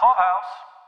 Clubhouse.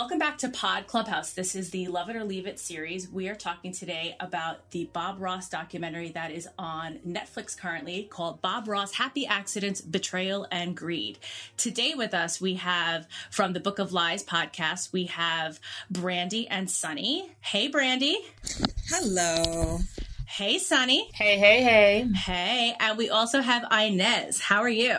Welcome back to Pod Clubhouse. This is the Love It or Leave It series. We are talking today about the Bob Ross documentary that is on Netflix currently called Bob Ross Happy Accidents, Betrayal, and Greed. Today with us, we have from the Book of Lies podcast, we have Brandy and Sunny. Hey, Brandy. Hello. Hey, Sunny. Hey, hey, hey. Hey. And we also have Inez. How are you?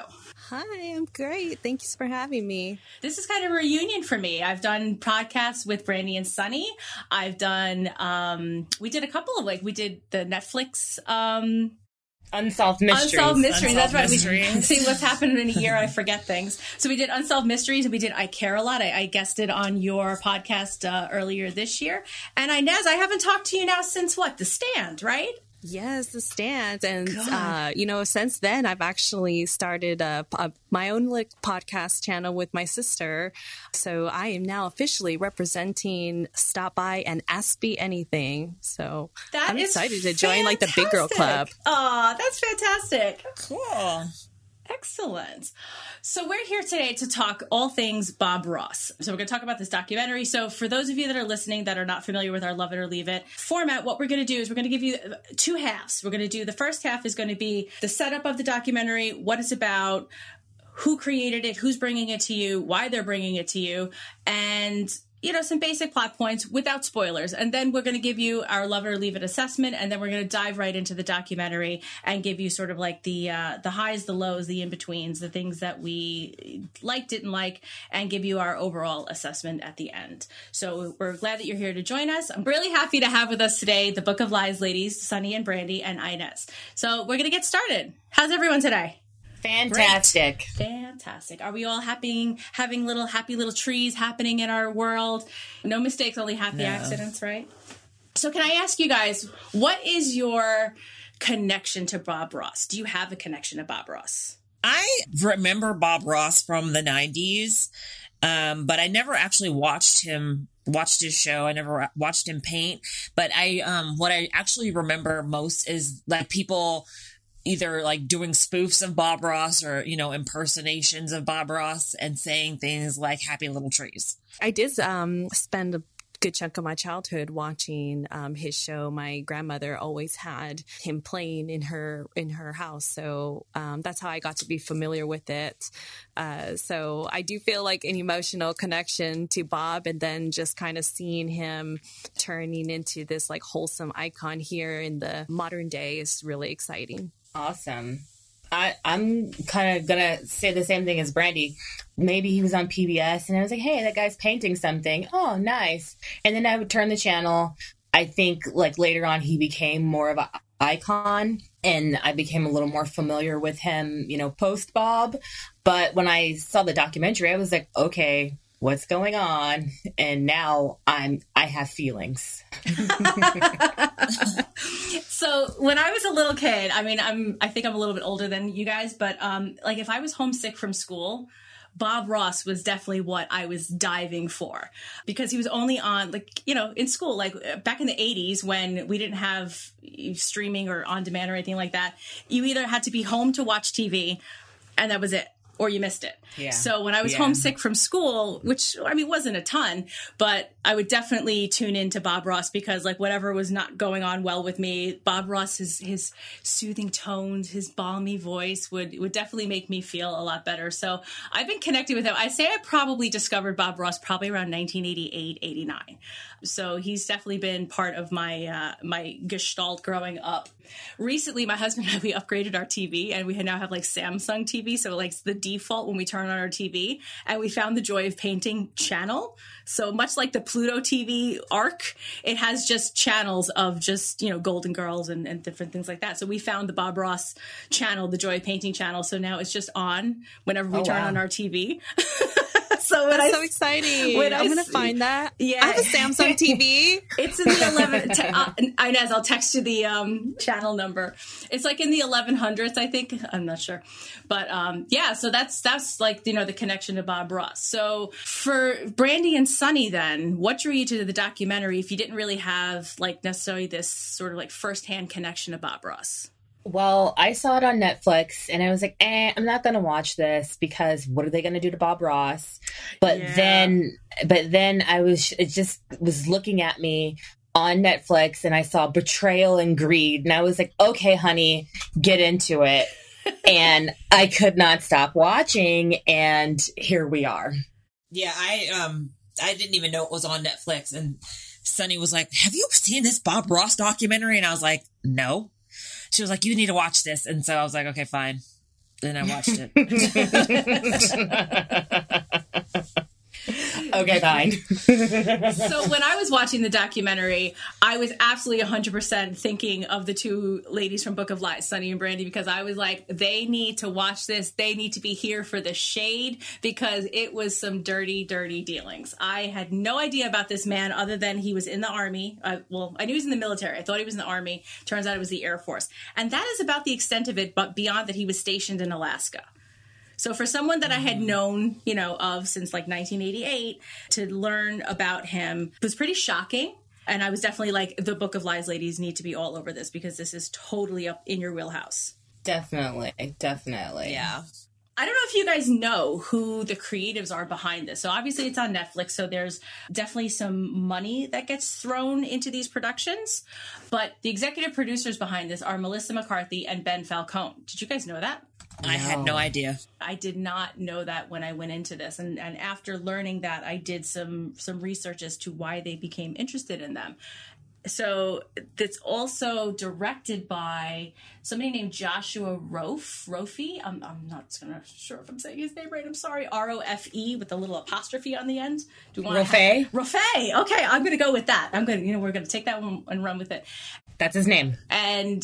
Hi, I'm great. Thank you for having me. This is kind of a reunion for me. I've done podcasts with Brandy and Sunny. I've done um we did a couple of like we did the Netflix um Unsolved mysteries. Unsolved mysteries. Unsolved That's right. We see what's happened in a year. I forget things. So we did unsolved mysteries, and we did I care a lot. I, I guested on your podcast uh, earlier this year. And Inez, I haven't talked to you now since what the stand, right? Yes, the stands, and uh, you know, since then, I've actually started a, a, my own like podcast channel with my sister. So I am now officially representing Stop By and Ask Me Anything. So That I'm excited to join like the big girl club. Oh, that's fantastic. Cool. Excellent. So we're here today to talk all things Bob Ross. So we're going to talk about this documentary. So for those of you that are listening that are not familiar with our Love It or Leave It format, what we're going to do is we're going to give you uh, two halves. We're going to do the first half is going to be the setup of the documentary, what it's about, who created it, who's bringing it to you, why they're bringing it to you, and you know some basic plot points without spoilers. And then we're going to give you our love or leave it assessment and then we're going to dive right into the documentary and give you sort of like the uh, the highs the lows the in-betweens the things that we liked, didn't like and give you our overall assessment at the end. So we're glad that you're here to join us. I'm really happy to have with us today the book of lies ladies sunny and brandy and inez so we're going to get started. How's everyone today Fantastic. Fantastic. Are we all happy having little happy little trees happening in our world? No mistakes, only happy No. accidents, right? So can I ask you guys, what is your connection to Bob Ross? Do you have a connection to Bob Ross? I remember Bob Ross from the 90s, um, but I never actually watched him watched his show. I never watched him paint, but I um what I actually remember most is like people either like doing spoofs of Bob Ross or you know impersonations of Bob Ross and saying things like happy little trees. I did um, spend a good chunk of my childhood watching um, his show. My grandmother always had him playing in her in her house, so um, that's how I got to be familiar with it. Uh, so I do feel like an emotional connection to Bob, and then just kind of seeing him turning into this like wholesome icon here in the modern day is really exciting. Awesome. I, I'm kind of gonna say the same thing as Brandy. Maybe he was on PBS and I was like, hey, that guy's painting something. Oh, nice. And then I would turn the channel. I think like later on he became more of an icon and I became a little more familiar with him, you know, post Bob. But when I saw the documentary, I was like, okay, what's going on? And now I'm I have feelings. so when I was a little kid, I mean, I'm I think I'm a little bit older than you guys, but um, like if I was homesick from school, Bob Ross was definitely what I was diving for because he was only on like you know in school like back in the 80s when we didn't have streaming or on demand or anything like that you either had to be home to watch TV and that was it or you missed it. Yeah. So when I was Yeah. homesick from school, which I mean wasn't a ton, but I would definitely tune into Bob Ross because like whatever was not going on well with me, Bob Ross his his soothing tones, his balmy voice would would definitely make me feel a lot better. So I've been connected with him. I say I probably discovered Bob Ross probably around 1988, 89. So he's definitely been part of my uh, my gestalt growing up. Recently, my husband and I we upgraded our TV, and we now have like Samsung TV, so like the default when we turn on our TV. And we found the Joy of Painting channel. So much like the Pluto TV arc, it has just channels of just you know Golden Girls and, and different things like that. So we found the Bob Ross channel, the Joy of Painting channel. So now it's just on whenever we Oh, turn wow. on our TV. so when That's I so exciting. when I I'm gonna see- find that. Yeah. I have a Samsung TV. It's in the eleven. Te- uh, Inez, I'll text you the um, channel number. It's like in the eleven hundredths, I think. I'm not sure, but um, yeah. So that's that's like you know the connection to Bob Ross. So for Brandy and Sunny, then what drew you to the documentary if you didn't really have like necessarily this sort of like firsthand connection to Bob Ross? Well, I saw it on Netflix and I was like, eh, I'm not going to watch this because what are they going to do to Bob Ross? But Yeah. then, but then I was, it just was looking at me on Netflix and I saw betrayal and greed. And I was like, okay, honey, get into it. and I could not stop watching. And here we are. Yeah, I um I didn't even know it was on Netflix and Sunny was like, "Have you seen this Bob Ross documentary?" And I was like, "No." She was like, "You need to watch this." And so I was like, "Okay, fine." Then I watched it. Okay, fine. so when I was watching the documentary, I was absolutely 100% thinking of the two ladies from Book of Lies, Sunny and Brandy, because I was like, they need to watch this. They need to be here for the shade because it was some dirty, dirty dealings. I had no idea about this man other than he was in the army. Uh, well, I knew he was in the military. I thought he was in the army. Turns out it was the Air Force. And that is about the extent of it, but beyond that, he was stationed in Alaska. So for someone that I had mm-hmm. known, you know, of since like 1988, to learn about him was pretty shocking. And I was definitely like, the Book of Lies ladies need to be all over this because this is totally up in your wheelhouse. definitely. Definitely. yeah. I don't know if you guys know who the creatives are behind this. So obviously it's on Netflix, so there's definitely some money that gets thrown into these productions. But the executive producers behind this are Melissa McCarthy and Ben Falcone. Did you guys know that? I had no idea. I did not know that when I went into this, and and after learning that, I did some some research as to why they became interested in them. So it's also directed by somebody named Joshua Rofe. Rofe. I'm, I'm not gonna sure if I'm saying his name right. I'm sorry. R O F E with a little apostrophe on the end. Do you want Rofe? Rofe. Okay, I'm gonna go with that. I'm gonna you know we're gonna take that one and run with it That's his name. and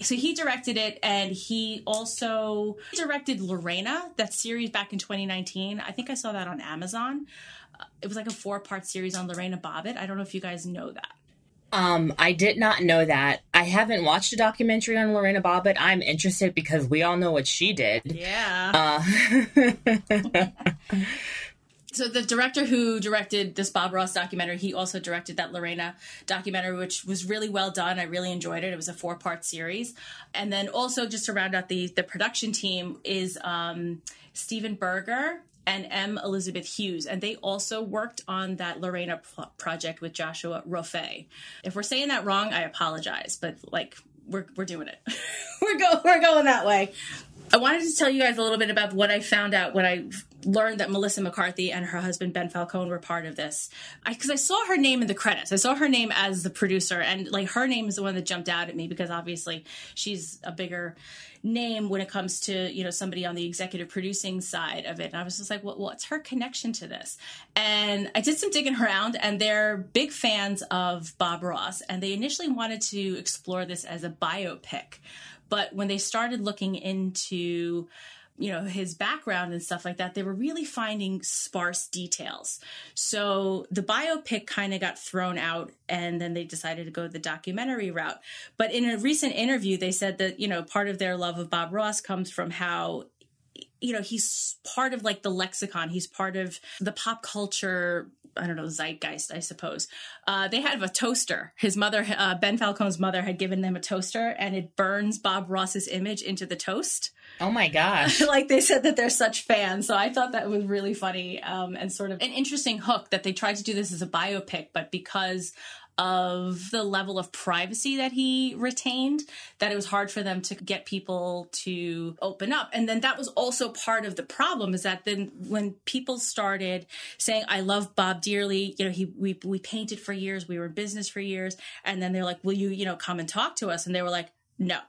so he directed it and he also directed lorena that series back in 2019 i think i saw that on amazon Uh, it was like a four part series on lorena bobbitt i don't know if you guys know that Um, I did not know that. I haven't watched a documentary on Lorena Bobbitt. I'm interested because we all know what she did. yeah Uh, so the director who directed this bob ross documentary he also directed that lorena documentary which was really well done i really enjoyed it it was a four part series and then also just to round out the the production team is um stephen berger and M. Elizabeth Hughes, and they also worked on that Lorena project with Joshua Rofe. If we're saying that wrong, I apologize, but like we're we're doing it. we're go we're going that way. I wanted to tell you guys a little bit about what I found out when I learned that Melissa McCarthy and her husband Ben Falcone were part of this. Because I, saw her name in the credits. I saw her name as the producer, and like her name is the one that jumped out at me because obviously she's a bigger name when it comes to you know somebody on the executive producing side of it. And I was just like, well, what's her connection to this? And I did some digging around, and they're big fans of Bob Ross, and they initially wanted to explore this as a biopic. But when they started looking into you know his background and stuff like that they were really finding sparse details. So the biopic kind of got thrown out and then they decided to go the documentary route. But in a recent interview they said that you know part of their love of bob ross comes from how you know he's part of like the lexicon. He's part of the pop culture I don't know, zeitgeist, I suppose. Uh, they have a toaster. His mother, uh, Ben Falcone's mother, had given them a toaster, and it burns Bob Ross's image into the toast. oh my gosh. like they said that they're such fans. So I thought that was really funny um, and sort of an interesting hook that they tried to do this as a biopic, but because of the level of privacy that he retained, that it was hard for them to get people to open up. And then that was also part of the problem is that then when people started saying, I love Bob dearly, you know, he we we painted for years, we were in business for years, and then they're like, Will you, you know, come and talk to us? And they were like, No.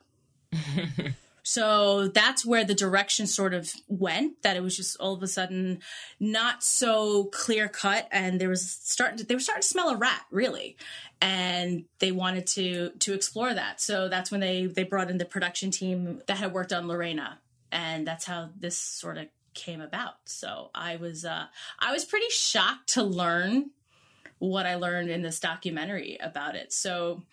So that's where the direction sort of went. That it was just all of a sudden not so clear cut, and there was starting to, they were starting to smell a rat, really, and they wanted to to explore that. So that's when they they brought in the production team that had worked on Lorena, and that's how this sort of came about. So I was uh, I was pretty shocked to learn what I learned in this documentary about it. So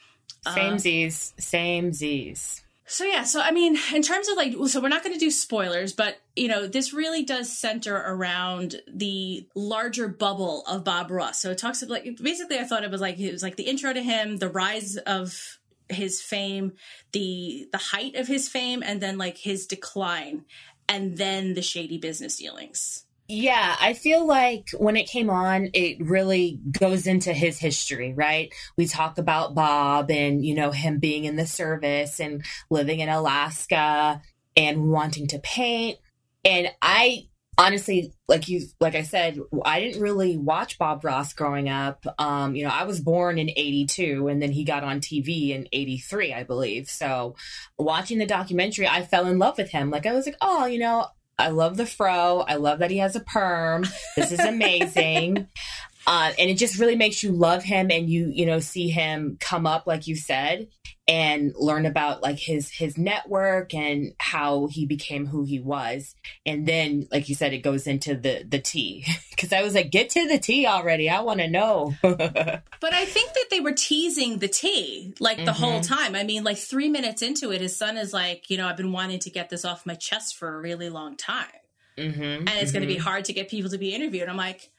same uh, Z's, same Z's. So yeah, so I mean, in terms of like, so we're not going to do spoilers, but you know, this really does center around the larger bubble of Bob Ross. So it talks about like basically, I thought it was like it was like the intro to him, the rise of his fame, the the height of his fame, and then like his decline, and then the shady business dealings. Yeah, I feel like when it came on, it really goes into his history, right? We talk about Bob and, you know, him being in the service and living in Alaska and wanting to paint. And I honestly, like you, like I said, I didn't really watch Bob Ross growing up. Um, you know, I was born in 82 and then he got on TV in 83, I believe. So watching the documentary, I fell in love with him. Like I was like, oh, you know, I love the fro. I love that he has a perm. This is amazing. uh, and it just really makes you love him and you, you know, see him come up, like you said, and learn about like his his network and how he became who he was. And then like you said it goes into the the tea because i was like get to the tea already. I want to know. But i think that they were teasing the tea like the mm-hmm. whole time. I mean like three minutes into it his son is like you know i've been wanting to get this off my chest for a really long time. Mm-hmm. and it's mm-hmm. going to be hard to get people to be interviewed. I'm like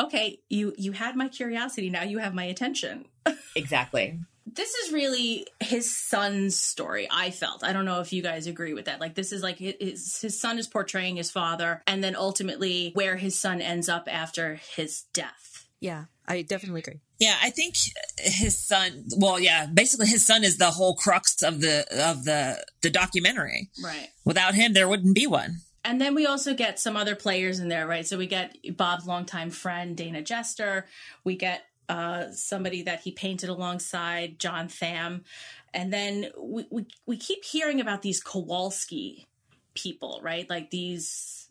okay you you had my curiosity now you have my attention. Exactly. This is really his son's story i felt. I don't know if you guys agree with that. Like this is like his, his son is portraying his father and then ultimately where his son ends up after his death. Yeah i definitely agree. Yeah i think his son well yeah basically his son is the whole crux of the of the the documentary. Right. Without him there wouldn't be one and then we also get some other players in there, right? So we get Bob's longtime friend, Dana Jester. We get uh, somebody that he painted alongside, John Thamm. And then we, we, we keep hearing about these Kowalski people, right? Like these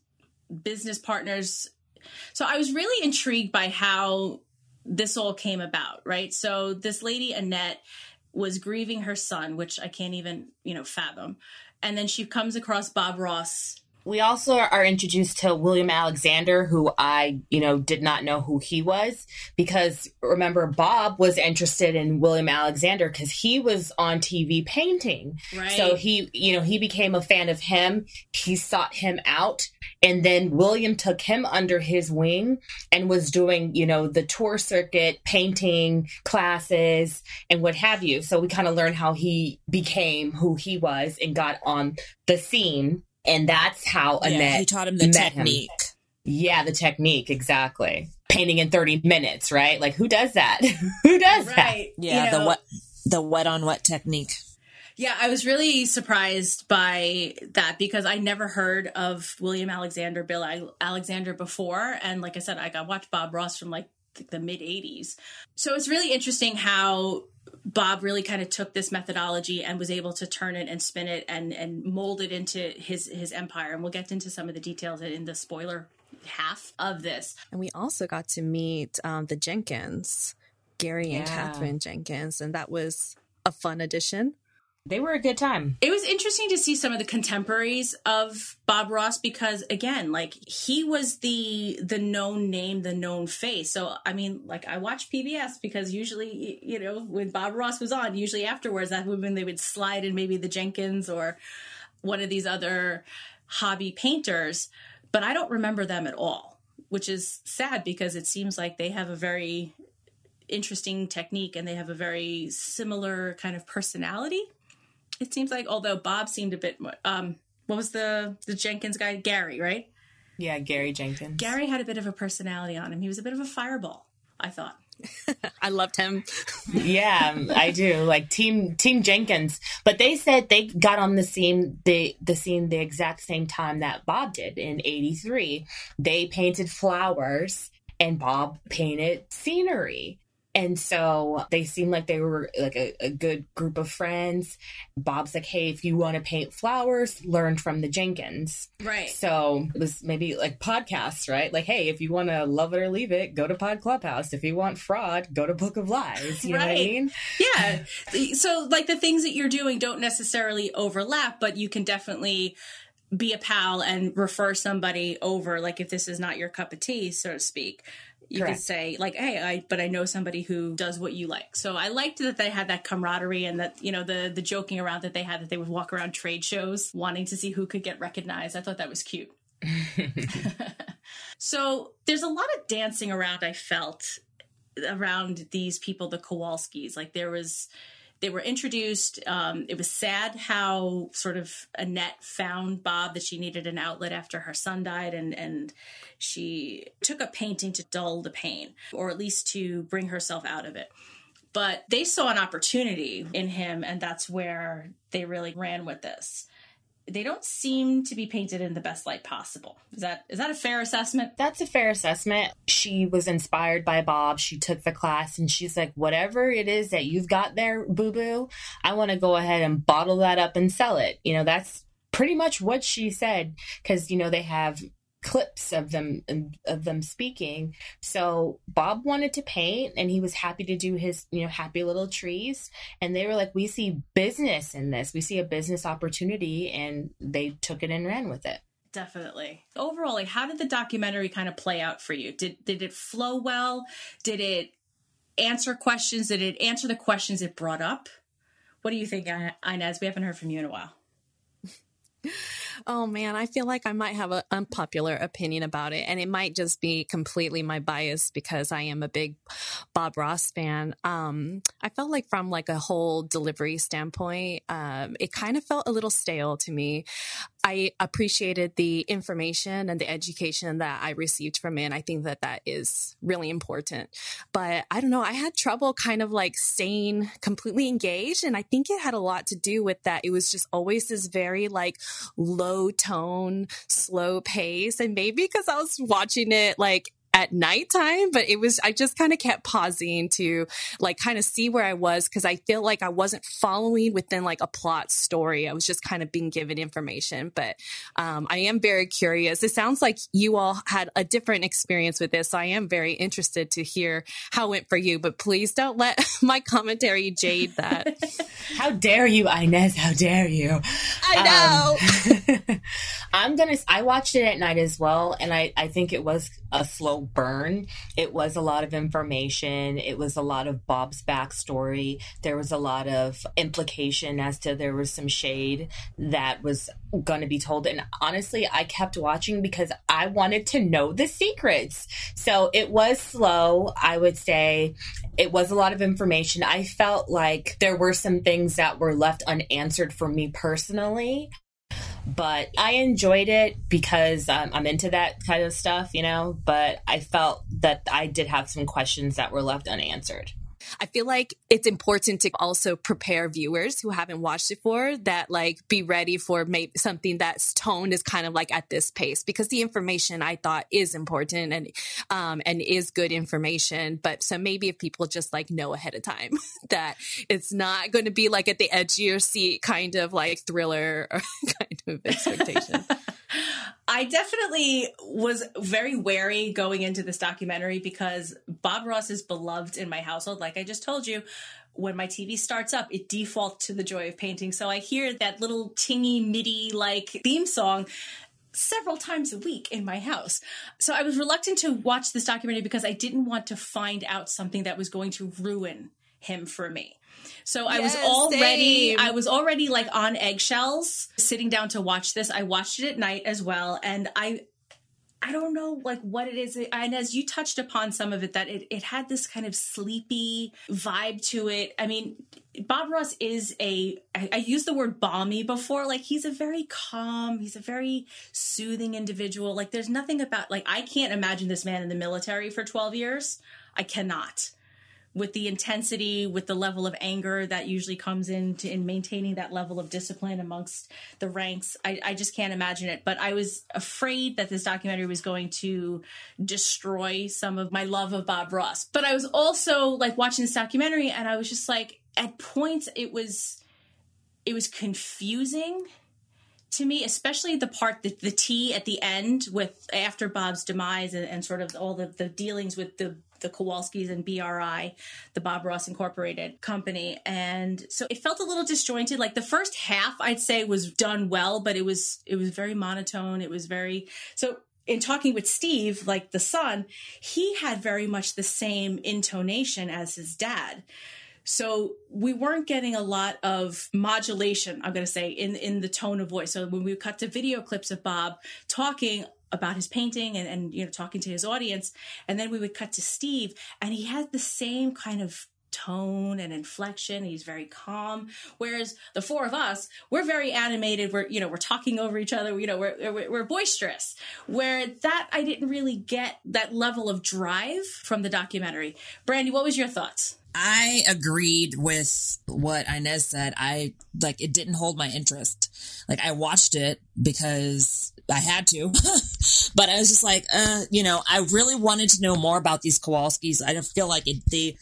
business partners. So I was really intrigued by how this all came about, right? So this lady, Annette, was grieving her son, which I can't even, you know, fathom. And then she comes across Bob Ross we also are introduced to William Alexander, who I, you know, did not know who he was because remember Bob was interested in William Alexander because he was on TV painting. Right. So he, you know, he became a fan of him. He sought him out. And then William took him under his wing and was doing, you know, the tour circuit, painting classes and what have you. So we kind of learn how he became who he was and got on the scene and that's how yeah, Annette. He taught him the technique. Him. Yeah, the technique, exactly. Painting in 30 minutes, right? Like who does that? who does right. that? Yeah, you know, the wet the wet on wet technique. Yeah, I was really surprised by that because I never heard of William Alexander, Bill Alexander before. And like I said, I got watched Bob Ross from like the mid 80s. So it's really interesting how Bob really kind of took this methodology and was able to turn it and spin it and and mold it into his his empire. And we'll get into some of the details in the spoiler half of this. And we also got to meet um, the Jenkins, Gary and yeah. Kathwren Jenkins, and that was a fun addition they were a good time. It was interesting to see some of the contemporaries of Bob Ross because again, like he was the the known name, the known face. So I mean, like I watch PBS because usually, you know, when Bob Ross was on, usually afterwards that would when they would slide in maybe the Jenkins or one of these other hobby painters, but I don't remember them at all, which is sad because it seems like they have a very interesting technique and they have a very similar kind of personality it seems like although Bob seemed a bit more um what was the the Jenkins guy? Gary, right? Yeah, Gary Jenkins. Gary had a bit of a personality on him. He was a bit of a fireball, I thought. I loved him. yeah, I do. Like Team Team Jenkins. But they said they got on the scene the the scene the exact same time that Bob did in 83. They painted flowers and Bob painted scenery. And so they seemed like they were like a, a, good group of friends. Bob's like, hey, if you want to paint flowers, learn from the Jenkins. Right. So it was maybe like podcasts, right? Like, hey, if you want to love it or leave it, go to Pod Clubhouse. If you want fraud, go to Book of Lies. You right. know what I mean? Yeah. so, like, the things that you're doing don't necessarily overlap, but you can definitely be a pal and refer somebody over, like if this is not your cup of tea, so to speak. You Correct. could say like, "Hey, I but I know somebody who does what you like." So I liked that they had that camaraderie and that you know the the joking around that they had that they would walk around trade shows wanting to see who could get recognized. I thought that was cute. so there's a lot of dancing around. I felt around these people, the Kowalskis. Like there was, they were introduced. Um, it was sad how sort of Annette found Bob that she needed an outlet after her son died, and and she took a painting to dull the pain, or at least to bring herself out of it. But they saw an opportunity in him, and that's where they really ran with this. They don't seem to be painted in the best light possible. Is that is that a fair assessment? That's a fair assessment. She was inspired by Bob. She took the class and she's like, whatever it is that you've got there, boo boo, I want to go ahead and bottle that up and sell it. You know, that's pretty much what she said because, you know, they have clips of them of them speaking so bob wanted to paint and he was happy to do his you know happy little trees and they were like we see business in this we see a business opportunity and they took it and ran with it Definitely. Overall, like how did the documentary kind of play out for you? Did did it flow well? Did it answer questions? Did it answer the questions it brought up? What do you think, Inez? We haven't heard from you in a while. Oh man, I feel like I might have an unpopular opinion about it, and it might just be completely my bias because I am a big Bob Ross fan. Um, I felt like from like a whole delivery standpoint, um, it kind of felt a little stale to me. I appreciated the information and the education that I received from it. And I think that that is really important. But I don't know, I had trouble kind of like staying completely engaged. And I think it had a lot to do with that. It was just always this very like low tone, slow pace. And maybe because I was watching it like at nighttime, but it was, I just kind of kept pausing to like kind of see where I was because I feel like I wasn't following within like a plot story. I was just kind of being given information, but um, I am very curious. It sounds like you all had a different experience with this. So I am very interested to hear how it went for you, but please don't let my commentary jade that. How dare you, Inez? How dare you? I know. Um, I'm gonna. I watched it at night as well, and I I think it was a slow burn. It was a lot of information. It was a lot of Bob's backstory. There was a lot of implication as to there was some shade that was going to be told. And honestly, I kept watching because I wanted to know the secrets. So it was slow. I would say it was a lot of information. I felt like there were some things that were left unanswered for me personally but I enjoyed it because um, I'm into that kind of stuff, you know. But I felt that I did have some questions that were left unanswered. I feel like it's important to also prepare viewers who haven't watched it for that, like, be ready for maybe something that's tone is kind of like at this pace because the information I thought is important and um, and is good information. But so maybe if people just like know ahead of time that it's not going to be like at the edge of your seat kind of like thriller kind of expectation. I definitely was very wary going into this documentary because Bob Ross is beloved in my household. Like I just told you, when my TV starts up, it defaults to the joy of painting. So I hear that little tingy MIDI like theme song several times a week in my house. So I was reluctant to watch this documentary because I didn't want to find out something that was going to ruin him for me. So I was already same. I was already like on eggshells sitting down to watch this. I watched it at night as well and I I don't know like what it is and as you touched upon some of it that it it had this kind of sleepy vibe to it. I mean Bob Ross is a I, I used the word balmy before like he's a very calm, he's a very soothing individual. Like there's nothing about like I can't imagine this man in the military for 12 years. I cannot with the intensity, with the level of anger that usually comes into in maintaining that level of discipline amongst the ranks. I, I just can't imagine it. But I was afraid that this documentary was going to destroy some of my love of Bob Ross. But I was also like watching this documentary and I was just like, at points it was it was confusing to me, especially the part that the tea at the end with after Bob's demise and, and sort of all the, the dealings with the the Kowalskis and BRI, the Bob Ross Incorporated company. And so it felt a little disjointed. Like the first half, I'd say was done well, but it was, it was very monotone. It was very, so in talking with Steve, like the son, he had very much the same intonation as his dad. So we weren't getting a lot of modulation, I'm going to say, in, in the tone of voice. So when we cut to video clips of Bob talking about his painting and, and you know talking to his audience. And then we would cut to steve and he had the same kind of tone and inflection. He's very calm. Whereas the four of us we're very animated. We're you know we're talking over each other. You know we're, we're, we're boisterous. Where that i didn't really get that level of drive from the documentary. Brandy what was your thoughts I agreed with what Inez said. I like it didn't hold my interest. Like I watched it because I had to, but I was just like, uh, you know, I really wanted to know more about these Kowalskis. I feel like it, they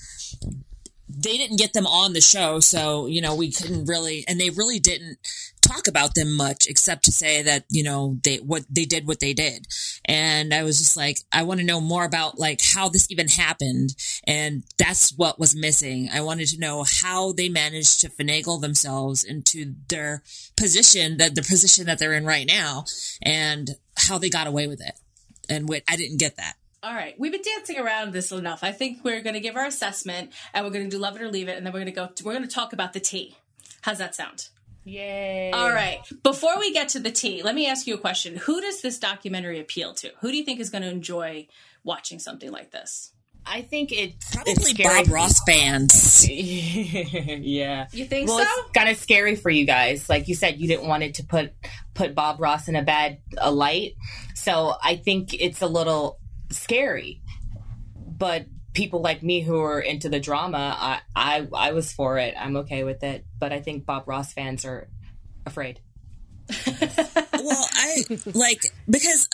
they didn't get them on the show, so you know we couldn't really, and they really didn't talk about them much except to say that you know they what they did what they did, and I was just like, I want to know more about like how this even happened, and that's what was missing. I wanted to know how they managed to finagle themselves into their position that the position that they're in right now, and how they got away with it, and what I didn't get that. All right, we've been dancing around this enough. I think we're going to give our assessment, and we're going to do love it or leave it, and then we're going to go. We're going to talk about the tea. How's that sound? Yay! All right. Before we get to the tea, let me ask you a question. Who does this documentary appeal to? Who do you think is going to enjoy watching something like this? I think it Probably it's scary. Bob Ross fans. yeah. You think well, so? kind of scary for you guys. Like you said, you didn't want it to put put Bob Ross in a bad a light. So I think it's a little scary. But people like me who are into the drama, I I, I was for it. I'm okay with it. But I think Bob Ross fans are afraid. well, I like because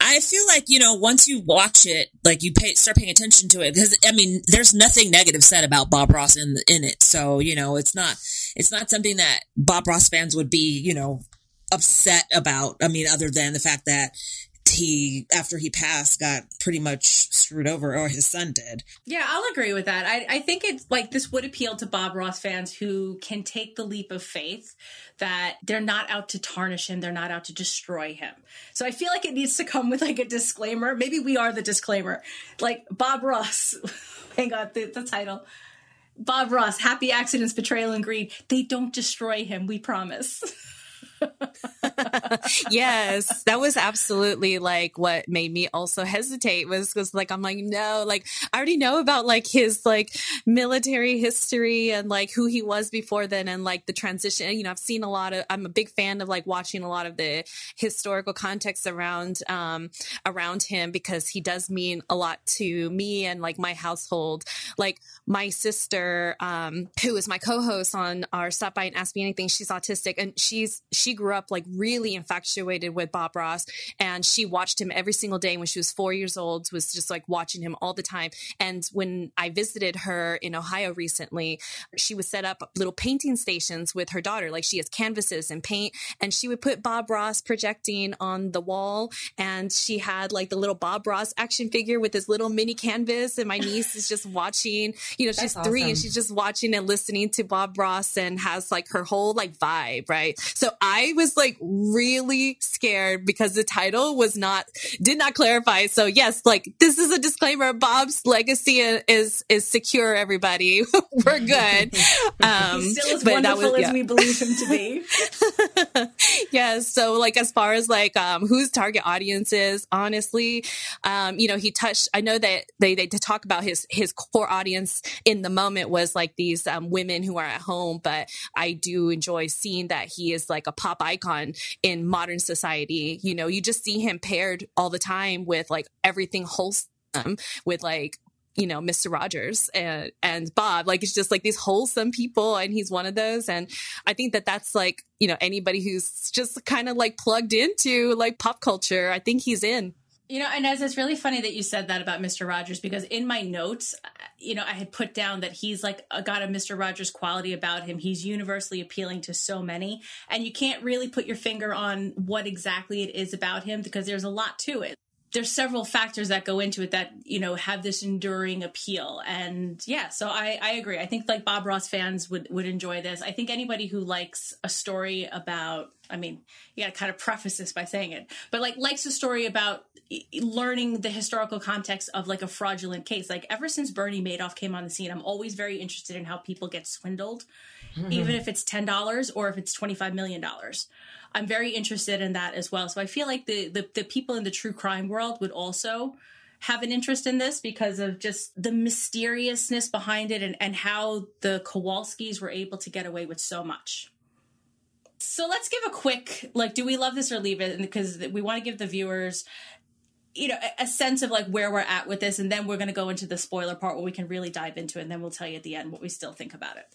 I feel like you know once you watch it, like you pay start paying attention to it because I mean there's nothing negative said about Bob Ross in in it, so you know it's not it's not something that Bob Ross fans would be you know upset about. I mean, other than the fact that he after he passed got pretty much screwed over or his son did Yeah, I'll agree with that. I, I think it's like this would appeal to Bob Ross fans who can take the leap of faith that they're not out to tarnish him, they're not out to destroy him. So I feel like it needs to come with like a disclaimer. Maybe we are the disclaimer. Like Bob Ross, hang on, the, the title. Bob Ross, Happy Accidents, Betrayal, and Greed. They don't destroy him, we promise. yes, that was absolutely like what made me also hesitate was because like I'm like no, like I already know about like his like military history and like who he was before then and like the transition. You know, I've seen a lot of. I'm a big fan of like watching a lot of the historical context around um around him because he does mean a lot to me and like my household. Like my sister, um, who is my co-host on our Stop By and Ask Me Anything, she's autistic and she's she grew up like really infatuated with Bob Ross and she watched him every single day when she was four years old, was just like watching him all the time. And when I visited her in Ohio recently, she would set up little painting stations with her daughter. Like she has canvases and paint, and she would put Bob Ross projecting on the wall. And she had like the little Bob Ross action figure with this little mini canvas. And my niece is just watching, you know, she's That's three and she's just watching and listening to Bob Ross and has like her whole like vibe, right? So I was like really scared because the title was not did not clarify. So yes, like this is a disclaimer. Bob's legacy is is secure. Everybody, we're good. Um, He's still as wonderful was- as we believe him to be. yeah. So like as far as like um whose target audience is, honestly, um, you know, he touched I know that they they to talk about his his core audience in the moment was like these um women who are at home, but I do enjoy seeing that he is like a pop icon in modern society. You know, you just see him paired all the time with like everything wholesome with like you know Mr. Rogers and and Bob like it's just like these wholesome people and he's one of those and I think that that's like you know anybody who's just kind of like plugged into like pop culture I think he's in You know, Inez, it's really funny that you said that about Mr. Rogers because in my notes, uh, you know, I had put down that he's like a, got a Mr. Rogers quality about him. He's universally appealing to so many, and you can't really put your finger on what exactly it is about him because there's a lot to it. There's several factors that go into it that you know have this enduring appeal. And yeah so i i agree. I think like bob ross fans would would enjoy this. I think anybody who likes a story about i mean you got to kind of preface this by saying it but like likes a story about learning the historical context of like a fraudulent case. Like ever since bernie madoff came on the scene i'm always very interested in how people get swindled mm-hmm. even if it's $10 or if it's $25 million I'm very interested in that as well. So I feel like the, the, the people in the true crime world would also have an interest in this because of just the mysteriousness behind it and, and how the Kowalskis were able to get away with so much. So let's give a quick like, do we love this or leave it? Because we want to give the viewers you know a, sense of like where we're at with this and then we're going to go into the spoiler part where we can really dive into it and then we'll tell you at the end what we still think about it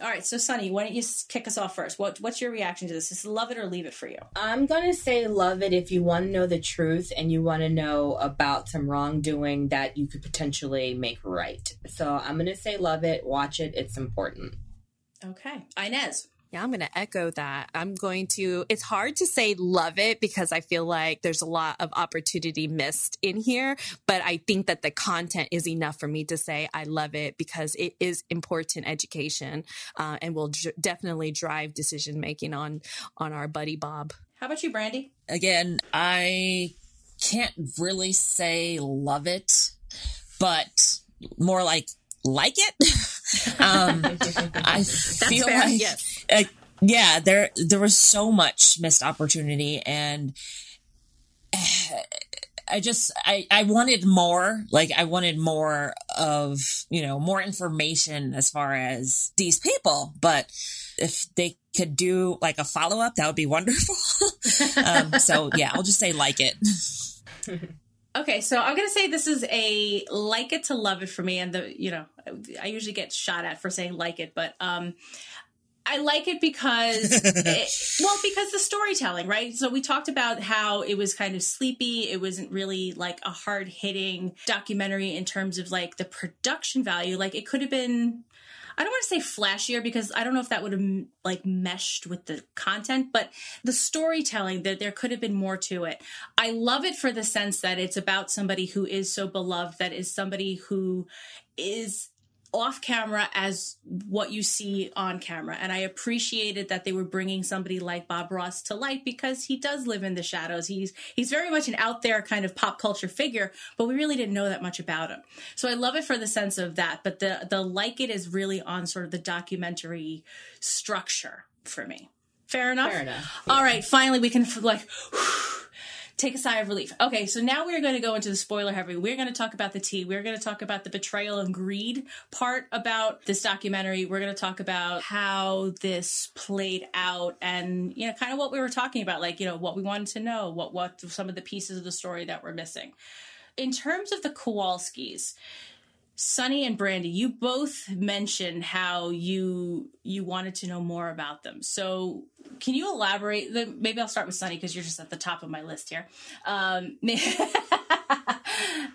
all right, so Sunny, why don't you kick us off first? What what's your reaction to this? Is love it or leave it for you? I'm gonna say love it if you want to know the truth and you want to know about some wrongdoing that you could potentially make right. So I'm gonna say love it, watch it. It's important. Okay, Inez. Yeah, I'm going to echo that. I'm going to, it's hard to say love it because I feel like there's a lot of opportunity missed in here, but I think that the content is enough for me to say I love it because it is important education uh, and will j- definitely drive decision making on on our buddy Bob. How about you, Brandy? Again, I can't really say love it, but more like like it. um, I feel fair. like yes uh, yeah, there there was so much missed opportunity, and I just I I wanted more. Like I wanted more of you know more information as far as these people, but if they could do like a follow up, that would be wonderful. um, so yeah, I'll just say like it. Okay, so I'm gonna say this is a like it to love it for me, and the you know I usually get shot at for saying like it, but um, I like it because, it, well, because the storytelling, right? So we talked about how it was kind of sleepy. It wasn't really like a hard hitting documentary in terms of like the production value. Like it could have been, I don't want to say flashier because I don't know if that would have like meshed with the content, but the storytelling that there could have been more to it. I love it for the sense that it's about somebody who is so beloved, that is somebody who is off camera as what you see on camera. And I appreciated that they were bringing somebody like Bob Ross to light because he does live in the shadows. He's he's very much an out there kind of pop culture figure, but we really didn't know that much about him. So I love it for the sense of that, but the the like it is really on sort of the documentary structure for me. Fair enough. Fair enough. Yeah. All right, finally we can like whew, take a sigh of relief. Okay, so now we're going to go into the spoiler heavy. We're going to talk about the tea. We're going to talk about the betrayal and greed part about this documentary. We're going to talk about how this played out and, you know, kind of what we were talking about, like, you know, what we wanted to know, what, what some of the pieces of the story that were missing. In terms of the Kowalskis, Sunny and Brandy, you both mentioned how you you wanted to know more about them. So, can you elaborate? Maybe I'll start with Sunny because you're just at the top of my list here. Um,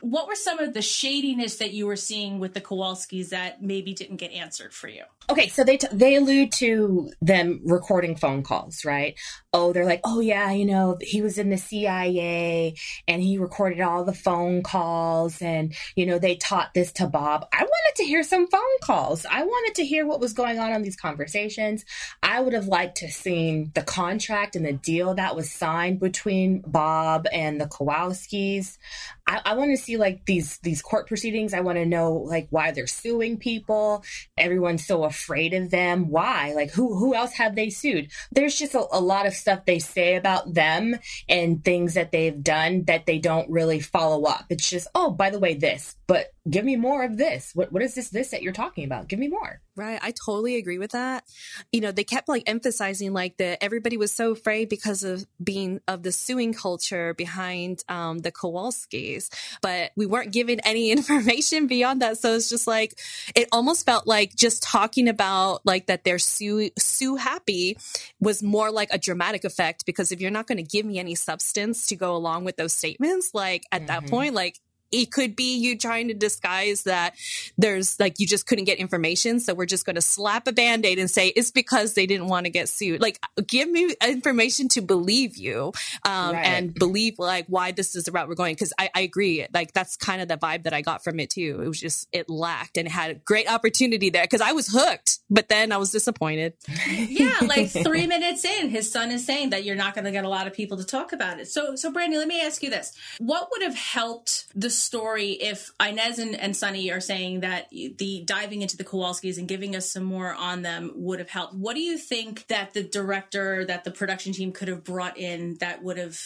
what were some of the shadiness that you were seeing with the Kowalskis that maybe didn't get answered for you? Okay, so they t- they allude to them recording phone calls, right? Oh, they're like, oh yeah, you know, he was in the CIA and he recorded all the phone calls, and you know, they taught this to Bob. I wanted to hear some phone calls. I wanted to hear what was going on on these conversations. I would have liked to seen the contract and the deal that was signed between Bob and the Kowalskis. I, I want to see like these these court proceedings. I want to know like why they're suing people. Everyone's so afraid of them. Why? Like who who else have they sued? There's just a, a lot of stuff they say about them and things that they've done that they don't really follow up. It's just oh by the way this, but give me more of this. What what is this this that you're talking about? Give me more. Right. I totally agree with that. You know, they kept like emphasizing like that everybody was so afraid because of being of the suing culture behind um, the Kowalskis, but we weren't given any information beyond that. So it's just like, it almost felt like just talking about like that they're sue, sue happy was more like a dramatic effect because if you're not going to give me any substance to go along with those statements, like at mm-hmm. that point, like it could be you trying to disguise that there's like you just couldn't get information. So we're just going to slap a band aid and say it's because they didn't want to get sued. Like, give me information to believe you um, right. and believe like why this is the route we're going. Cause I, I agree. Like, that's kind of the vibe that I got from it too. It was just, it lacked and it had a great opportunity there because I was hooked, but then I was disappointed. yeah. Like three minutes in, his son is saying that you're not going to get a lot of people to talk about it. So, so Brandy, let me ask you this. What would have helped the story if Inez and, and Sunny are saying that the diving into the Kowalskis and giving us some more on them would have helped? What do you think that the director, that the production team could have brought in that would have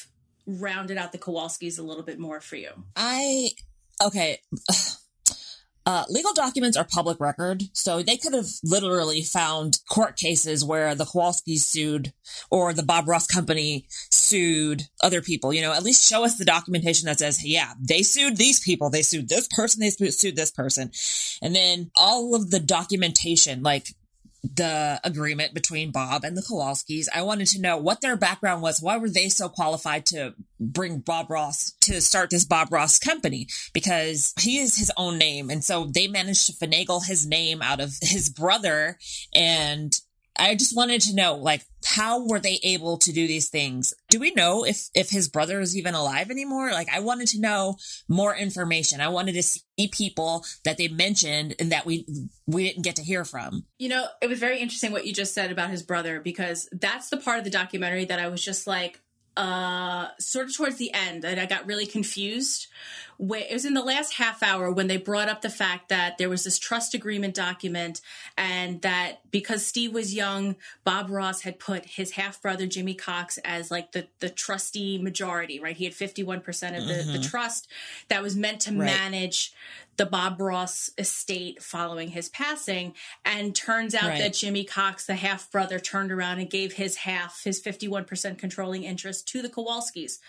rounded out the Kowalskis a little bit more for you? I, okay. Uh, legal documents are public record, so they could have literally found court cases where the Kowalskis sued or the Bob Ross company sued other people. You know, at least show us the documentation that says, hey, yeah, they sued these people, they sued this person, they sued this person. And then all of the documentation, like the agreement between Bob and the Kowalskis. I wanted to know what their background was. Why were they so qualified to bring Bob Ross to start this Bob Ross company? Because he is his own name. And so they managed to finagle his name out of his brother and I just wanted to know, like, how were they able to do these things? Do we know if if his brother is even alive anymore? Like, I wanted to know more information. I wanted to see people that they mentioned and that we we didn't get to hear from. You know, it was very interesting what you just said about his brother because that's the part of the documentary that I was just like, uh, sort of towards the end, and I got really confused it was in the last half hour when they brought up the fact that there was this trust agreement document and that because Steve was young, Bob Ross had put his half brother Jimmy Cox as like the the trustee majority, right? He had 51% of the, mm-hmm. the trust that was meant to right. manage the Bob Ross estate following his passing. And turns out right. that Jimmy Cox, the half brother, turned around and gave his half, his 51% controlling interest to the Kowalskis.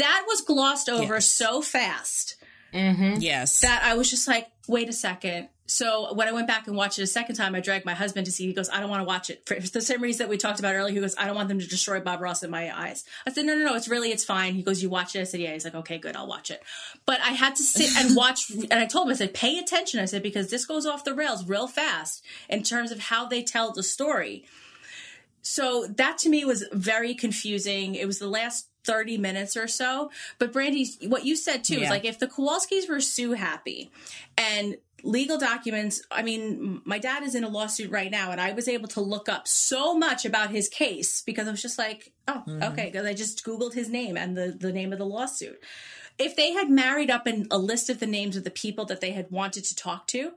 That was glossed over yes. so fast. Mm-hmm. Yes. That I was just like, wait a second. So when I went back and watched it a second time, I dragged my husband to see. He goes, I don't want to watch it for the same reason that we talked about earlier. He goes, I don't want them to destroy Bob Ross in my eyes. I said, no, no, no, it's really, it's fine. He goes, you watch it? I said, yeah. He's like, okay, good, I'll watch it. But I had to sit and watch, and I told him, I said, pay attention. I said, because this goes off the rails real fast in terms of how they tell the story. So that to me was very confusing. It was the last 30 minutes or so. But Brandy, what you said too yeah. is like if the Kowalskis were sue happy and legal documents, I mean, my dad is in a lawsuit right now and I was able to look up so much about his case because I was just like, oh, mm-hmm. okay, because I just Googled his name and the, the name of the lawsuit. If they had married up in a list of the names of the people that they had wanted to talk to,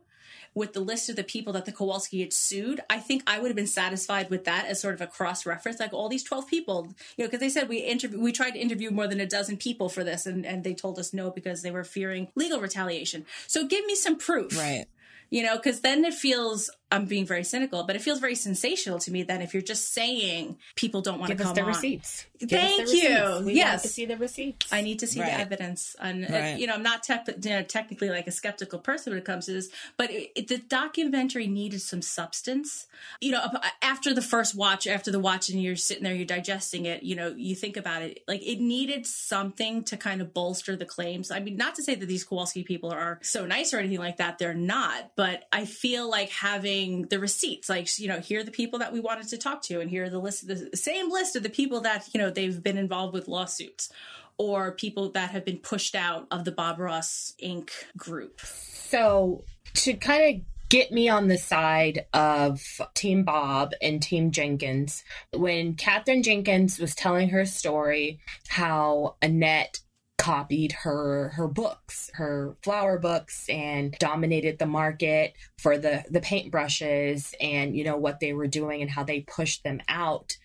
with the list of the people that the Kowalski had sued, I think I would have been satisfied with that as sort of a cross reference. Like all these 12 people, you know, because they said we interview, we tried to interview more than a dozen people for this and, and they told us no because they were fearing legal retaliation. So give me some proof. Right. You know, because then it feels I'm being very cynical, but it feels very sensational to me that if you're just saying people don't want to come us the on. receipts. Give Thank the you. Receipts. We yes, to see the receipts. I need to see right. the evidence. And uh, right. you know, I'm not te- you know, technically like a skeptical person when it comes to this, but it, it, the documentary needed some substance. You know, after the first watch, after the watch, and you're sitting there, you're digesting it. You know, you think about it, like it needed something to kind of bolster the claims. I mean, not to say that these Kowalski people are so nice or anything like that. They're not, but I feel like having the receipts like you know here are the people that we wanted to talk to and here are the list the same list of the people that you know they've been involved with lawsuits or people that have been pushed out of the bob ross inc group so to kind of get me on the side of Team Bob and Team Jenkins. When Kathwren Jenkins was telling her story, how Annette copied her her books, her flower books, and dominated the market for the the paintbrushes and you know what they were doing and how they pushed them out.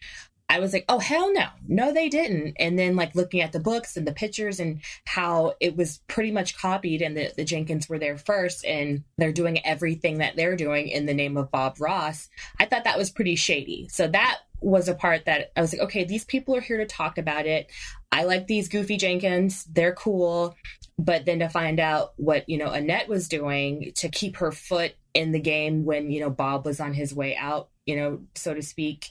I was like, oh hell no, no they didn't. And then like looking at the books and the pictures and how it was pretty much copied, and the, the Jenkins were there first, and they're doing everything that they're doing in the name of Bob Ross. I thought that was pretty shady. So that was a part that I was like, okay, these people are here to talk about it. I like these goofy Jenkins. They're cool. But then to find out what, you know, Annette was doing to keep her foot in the game when, you know, Bob was on his way out, you know, so to speak,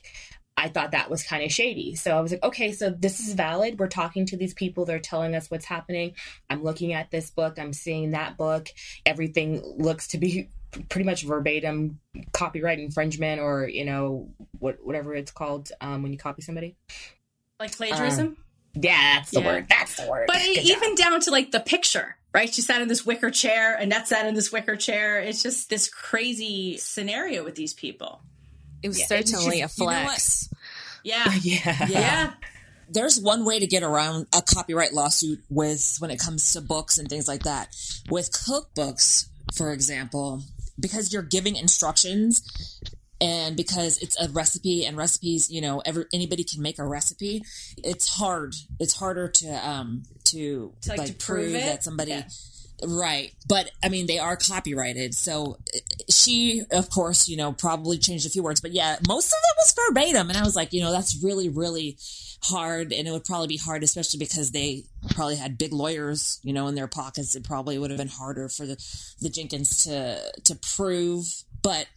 I thought that was kind of shady. So I was like, okay, so this is valid. We're talking to these people. They're telling us what's happening. I'm looking at this book. I'm seeing that book. Everything looks to be pretty much verbatim copyright infringement or, you know, what, whatever it's called um, when you copy somebody. Like plagiarism? Um, yeah, that's the Yeah. word. That's the word. But Good even job. down to like the picture, right? She sat in this wicker chair, Annette sat in this wicker chair. It's just this crazy scenario with these people. It was Yeah, certainly just- a you know flex. Yeah. yeah. Yeah. there's one way to get around a copyright lawsuit with when it comes to books and things like that. With cookbooks, for example, because you're giving instructions and because it's a recipe and recipes, you know, every, anybody can make a recipe. It's hard. It's harder to um to, To, like, like, to prove prove, that somebody Yeah. Right. But I mean, they are copyrighted. So she, of course, you know, probably changed a few words, but yeah, most of it was verbatim. And I was like, you know, that's really, really hard. And it would probably be hard, especially because they probably had big lawyers, you know, in their pockets. It probably would have been harder for the, the Jenkins to, to prove. But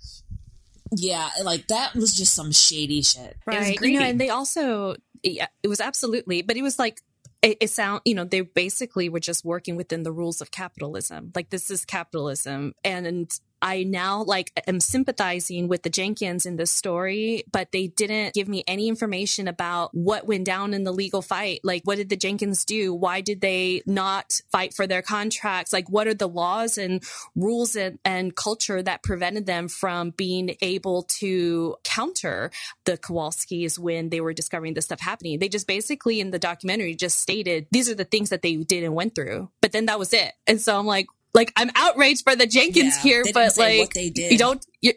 yeah, like that was just some shady shit. right you know and they also yeah, it was absolutely but it was like it, it sound you know they basically were just working within the rules of capitalism like this is capitalism and, and I now like am sympathizing with the Jenkins in this story, but they didn't give me any information about what went down in the legal fight. Like, what did the Jenkins do? Why did they not fight for their contracts? Like, what are the laws and rules and, and culture that prevented them from being able to counter the Kowalskis when they were discovering this stuff happening? They just basically in the documentary just stated these are the things that they did and went through, but then that was it. And so I'm like, like I'm outraged for the Jenkins Yeah, here, but like they did. you don't. You,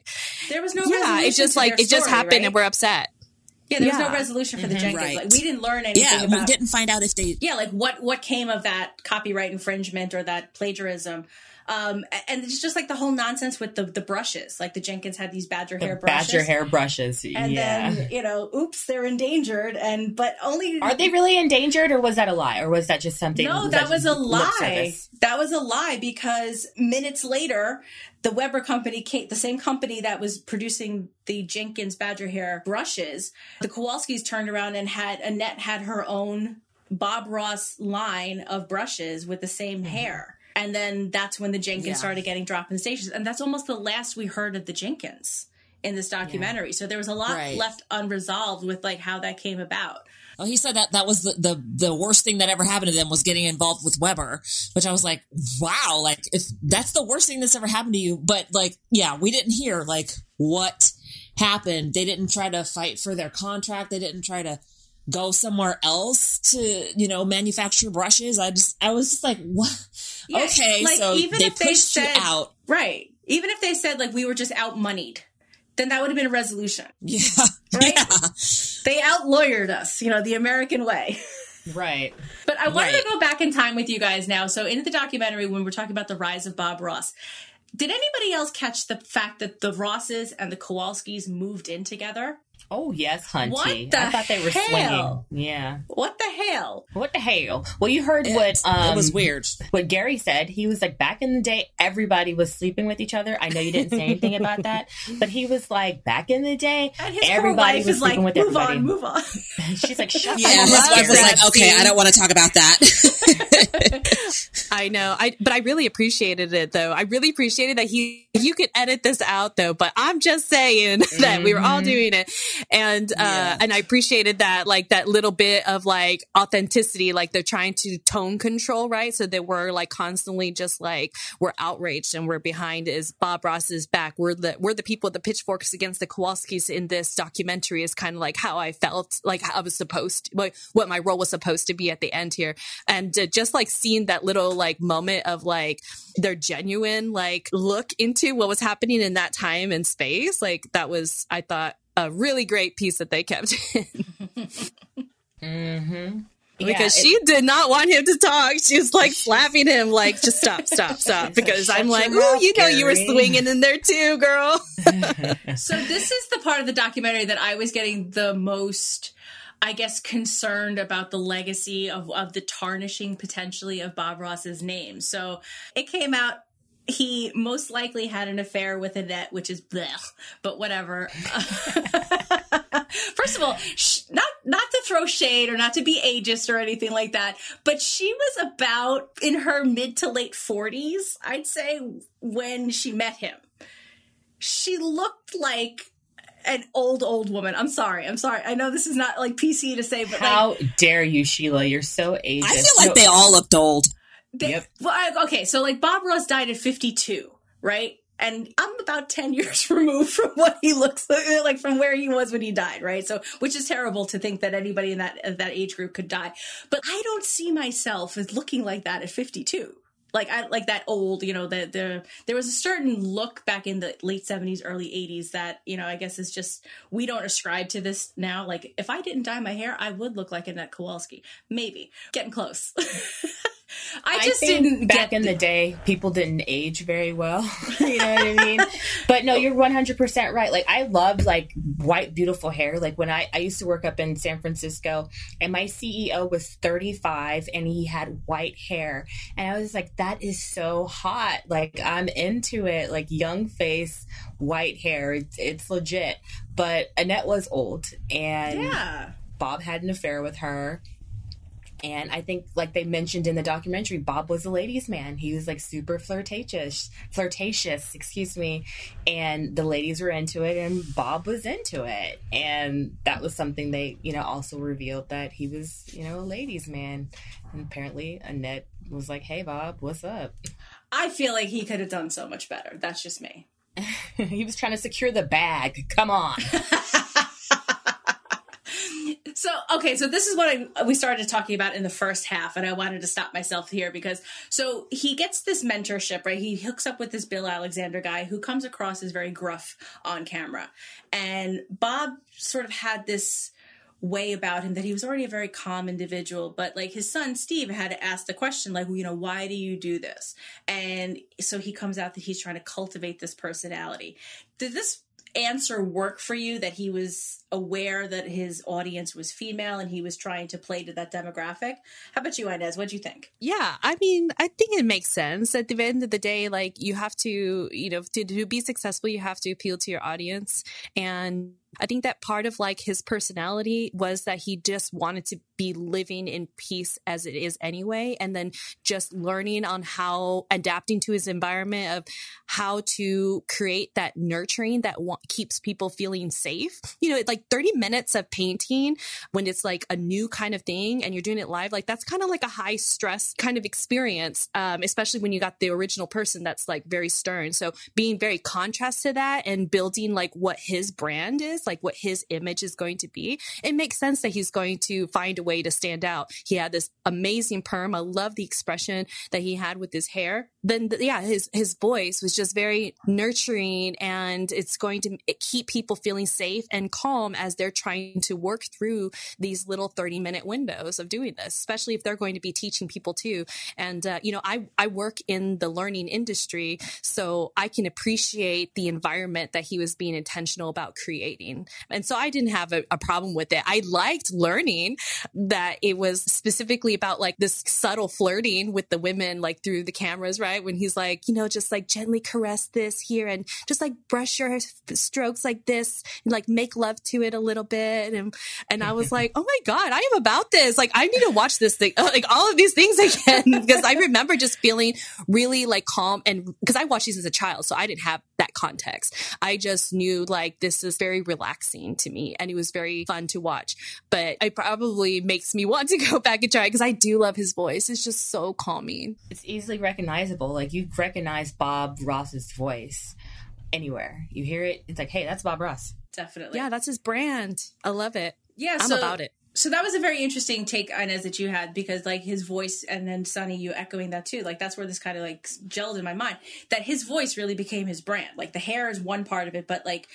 There was no yeah, it's just like their it just happened, right? and we're upset. yeah, there was yeah. no resolution for the mm-hmm. Jenkins. Right. Like we didn't learn anything Yeah, about we didn't find out if they yeah, like what what came of that copyright infringement or that plagiarism. Um, and it's just like the whole nonsense with the the brushes. Like the Jenkins had these badger hair brushes, Badger hair brushes. and yeah. then you know, oops, they're endangered. And but only Are they really endangered, or was that a lie, or was that just something? No, that was a lie. That was a lie because minutes later, the Weber company, came, the same company that was producing the Jenkins Badger Hair brushes, the Kowalskis turned around and had Annette had her own Bob Ross line of brushes with the same hair. And then that's when the Jenkins Yeah. started getting dropped in the stations. And that's almost the last we heard of the Jenkins in this documentary. So there was a lot Right. left unresolved with like how that came about. Oh, he said that that was the, the the worst thing that ever happened to them was getting involved with Weber, which I was like, wow, like if that's the worst thing that's ever happened to you. But like, yeah, we didn't hear like what happened. They didn't try to fight for their contract. They didn't try to go somewhere else to you know manufacture brushes. I just I was just like, what? Yeah, okay, like, so even they if they said- you out. Right. Even if they said like we were just out moneyed, then that would have been a resolution. Yeah, Right? yeah. They out lawyered us, you know, the American way. Right. But I wanted Right. to go back in time with you guys now. So in the documentary, when we're talking about the rise of Bob Ross, did anybody else catch the fact that the Rosses and the Kowalskis moved in together? Oh yes, Hunty. What the I thought they were hell? swinging. Yeah. What the hell? What the hell? Well, you heard what um, it was weird. what Gary said. He was like, back in the day, everybody was sleeping with each other. I know you didn't say anything about that, but he was like, back in the day, everybody was is like, sleeping with move everybody. on, move on. She's like, shut Yeah, the his wife up. was like, okay. I don't want to talk about that. I know. I but I really appreciated it though. I really appreciated that he you could edit this out though, but I'm just saying that we were all doing it. And uh Yeah. and I appreciated that like that little bit of like authenticity, like they're trying to tone control, right? So that we're like constantly just like we're outraged and we're behind is Bob Ross's back. We're the we're the people with the pitchforks against the Kowalskis in this documentary is kind of like how I felt like how I was supposed like what my role was supposed to be at the end here. And uh, just like seeing that little like moment of like their genuine like look into what was happening in that time and space, like that was I thought a really great piece that they kept in. Mm-hmm. because she did not want him to talk. She was like slapping him, like, just stop, stop, stop. Because I'm like, oh, you know, you were swinging in there too, girl. So this is the part of the documentary that I was getting the most, I guess, concerned about the legacy of, of the tarnishing potentially of Bob Ross's name. So it came out he most likely had an affair with Annette, which is blech, but whatever. First of all, sh- not not to throw shade or not to be ageist or anything like that, but she was about in her mid to late 40s, I'd say, when she met him. She looked like an old old woman. I'm sorry. I'm sorry. I know this is not like PC to say, but How like, dare you, Sheila? You're so ageist. I feel like No, they all looked old. They, Yep. well, I- okay, so like Bob Ross died at 52, right? And I'm about 10 years removed from what he looks like, like from where he was when he died, right? So, which is terrible to think that anybody in that that age group could die. But I don't see myself as looking like that at 52. Like I like that old, you know, the the there was a certain look back in the late 70s, early 80s that, you know, I guess is just we don't ascribe to this now. Like if I didn't dye my hair, I would look like Annette Kowalski. Maybe. Getting close. I I just think didn't back in the day, people didn't age very well. you know what I mean? But no, you're 100% right. Like, I loved like white, beautiful hair. Like, when I, I used to work up in San Francisco and my CEO was 35 and he had white hair. And I was like, that is so hot. Like, I'm into it. Like, young face, white hair. It's, it's legit. But Annette was old and Yeah. Bob had an affair with her. And I think, like they mentioned in the documentary, Bob was a ladies' man. He was like super flirtatious, flirtatious, excuse me. And the ladies were into it, and Bob was into it. And that was something they, you know, also revealed that he was, you know, a ladies' man. And apparently, Annette was like, "Hey, Bob, what's up?" I feel like he could have done so much better. That's just me. he was trying to secure the bag. Come on. So, okay, so this is what I, we started talking about in the first half, and I wanted to stop myself here because so he gets this mentorship, right? He hooks up with this Bill Alexander guy who comes across as very gruff on camera. And Bob sort of had this way about him that he was already a very calm individual but like his son steve had to ask the question like you know why do you do this and so he comes out that he's trying to cultivate this personality did this answer work for you that he was aware that his audience was female and he was trying to play to that demographic how about you inez what do you think Yeah, I mean, I think it makes sense. At the end of the day, like you have to, you know, to, to be successful, you have to appeal to your audience. And I think that part of like his personality was that he just wanted to be living in peace as it is anyway. And then just learning on how adapting to his environment of how to create that nurturing that wa- keeps people feeling safe. You know, like 30 minutes of painting when it's like a new kind of thing and you're doing it live, like that's kind of like a high stress kind of experience, um, especially when you got the original person that's like very stern. So being very contrast to that and building like what his brand is, like what his image is going to be, it makes sense that he's going to find a way to stand out. He had this amazing perm. I love the expression that he had with his hair. Then, th- yeah, his his voice was just very nurturing, and it's going to keep people feeling safe and calm as they're trying to work through these little thirty minute windows of doing this, especially if they're going to be teaching people too. And uh, you know, I I work in the learning industry, so I can appreciate the environment that he was being intentional about creating. And so I didn't have a, a problem with it. I liked learning that it was specifically about like this subtle flirting with the women, like through the cameras, right? When he's like, you know, just like gently caress this here and just like brush your strokes like this and like make love to it a little bit. And, and I was like, oh my God, I am about this. Like, I need to watch this thing, like all of these things again, because I remember just feeling really like calm and because I watched these as a child. So I didn't have that context. I just knew like this is very relaxing to me and it was very fun to watch. But it probably makes me want to go back and try because I do love his voice. It's just so calming. It's easily recognizable. Like you recognize Bob Ross's voice anywhere. You hear it, it's like, hey, that's Bob Ross. definitely Yeah, that's his brand. I love it. yeah I'm so, about it. So that was a very interesting take inez that you had because like his voice and then sunny you echoing that too like that's where this kind of like gelled in my mind that his voice really became his brand like the hair is one part of it but like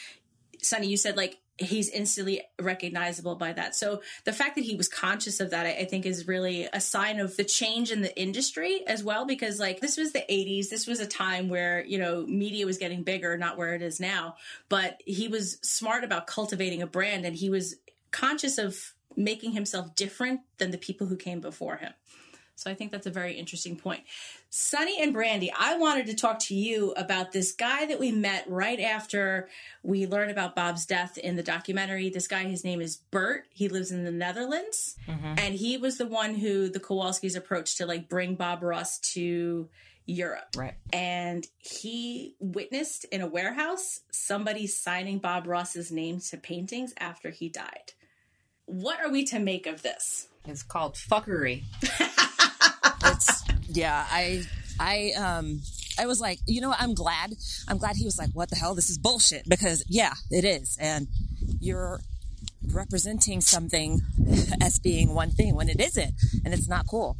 Sunny, you said like he's instantly recognizable by that. So the fact that he was conscious of that, I, I think, is really a sign of the change in the industry as well. Because like this was the '80s, this was a time where you know media was getting bigger, not where it is now. But he was smart about cultivating a brand, and he was conscious of making himself different than the people who came before him. So I think that's a very interesting point. Sunny and Brandy, I wanted to talk to you about this guy that we met right after we learned about Bob's death in the documentary. This guy, his name is Bert. He lives in the Netherlands. Mm-hmm. And he was the one who the Kowalskis approached to like bring Bob Ross to Europe. Right. And he witnessed in a warehouse somebody signing Bob Ross's name to paintings after he died. What are we to make of this? It's called fuckery. it's yeah i i um i was like you know what? I'm glad i'm glad he was like what the hell? This is bullshit. Because yeah it is. And you're representing something as being one thing when it isn't. And it's not cool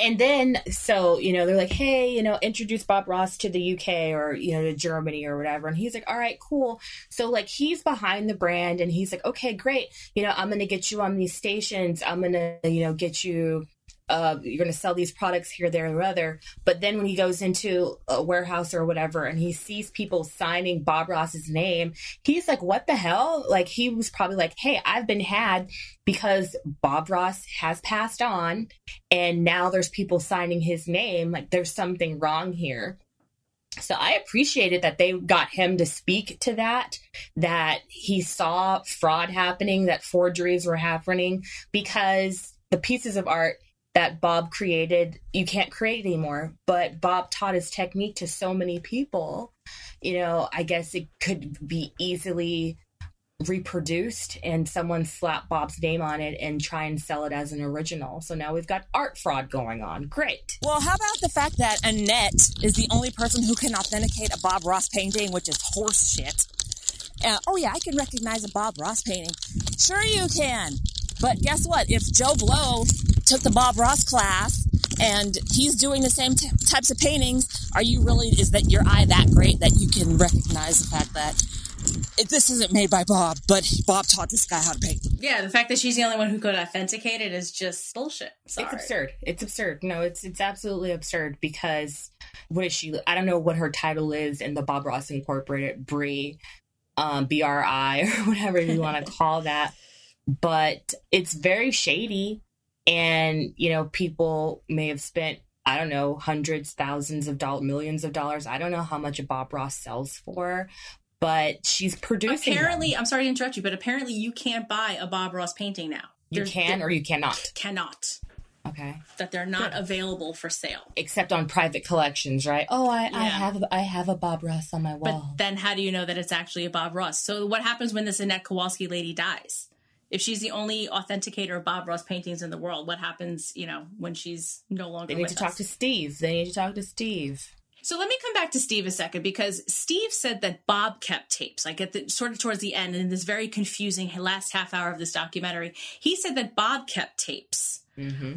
And then, so, you know, they're like, hey, you know, introduce Bob Ross to the UK or, you know, to Germany or whatever. And he's like, all right, cool. So, like, he's behind the brand and he's like, okay, great. You know, I'm to get you on these stations. I'm to, you know, get you. Uh, you're going to sell these products here, there, or other. But then when he goes into a warehouse or whatever and he sees people signing Bob Ross's name, he's like, what the hell? Like, he was probably like, hey, I've been had because Bob Ross has passed on and now there's people signing his name like there's something wrong here so i appreciated that they got him to speak to that that he saw fraud happening that forgeries were happening because the pieces of art that bob created you can't create anymore but bob taught his technique to so many people you know i guess it could be easily reproduced and someone slap Bob's name on it and try and sell it as an original. So now we've got art fraud going on. Great. well how about the fact that annette is the only person who can authenticate a bob ross painting which is horse shit uh, oh yeah i can recognize a bob ross painting sure you can but guess what if joe blow took the bob ross class and he's doing the same t- types of paintings are you really is that your eye that great that you can recognize the fact that it, this isn't made by bob but bob taught this guy how to paint Yeah, the fact that she's the only one who could authenticate it is just bullshit. Sorry. It's absurd. It's absurd. No, it's it's absolutely absurd because what is she? I don't know what her title is in the Bob Ross Incorporated Brie, um, B R I or whatever you want to call that. But it's very shady, and you know people may have spent I don't know hundreds, thousands of dollars, millions of dollars. I don't know how much a Bob Ross sells for, but she's producing. them. Apparently, I'm sorry to interrupt you, but apparently you can't buy a Bob Ross painting now. you can or you cannot. cannot. Okay. That they're not available for sale. except on private collections, right? Oh, I, I have I have a Bob Ross on my wall. But wall. then how do you know that it's actually a Bob Ross? So what happens when this Annette Kowalski lady dies? If she's the only authenticator of Bob Ross paintings in the world, what happens, you know, when she's no longer they need with to talk to Steve. They need to talk to Steve. So let me come back to Steve a second because Steve said that Bob kept tapes, like at the sort of towards the end in this very confusing last half hour of this documentary. He said that Bob kept tapes.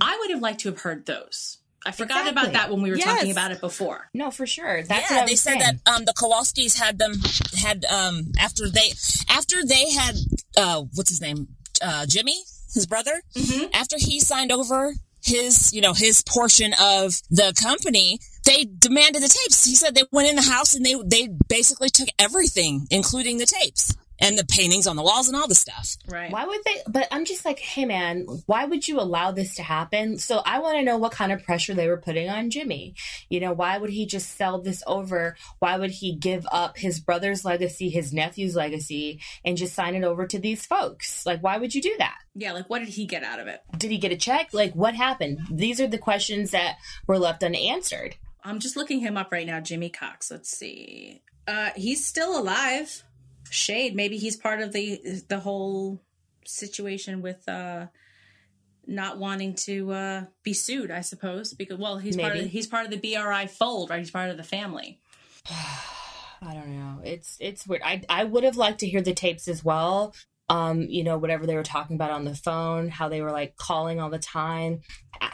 I would have liked to have heard those. I forgot about that when we were talking about it before. No, for sure. That's yeah, I they said saying. that um, the Kowalskis had them had um, after they after they had uh, what's his name uh, Jimmy, his brother. After he signed over his you know his portion of the company, they demanded the tapes. He said they went in the house and they they basically took everything, including the tapes and the paintings on the walls and all the stuff. Right. Why would they? But I'm just like, hey, man, why would you allow this to happen? So I want to know what kind of pressure they were putting on Jimmy. You know, why would he just sell this over? Why would he give up his brother's legacy, his nephew's legacy, and just sign it over to these folks? Like, why would you do that? Yeah, like what did he get out of it? Did he get a check? Like, what happened? These are the questions that were left unanswered. I'm just looking him up right now, Jimmy Cox. Let's see. Uh he's still alive. Shade, maybe he's part of the the whole situation with uh not wanting to uh be sued, I suppose. Because well, he's part of Maybe. he's part of the BRI fold, right? He's part of the family. I don't know. It's it's weird. I I would have liked to hear the tapes as well. Um, you know, whatever they were talking about on the phone, how they were like calling all the time,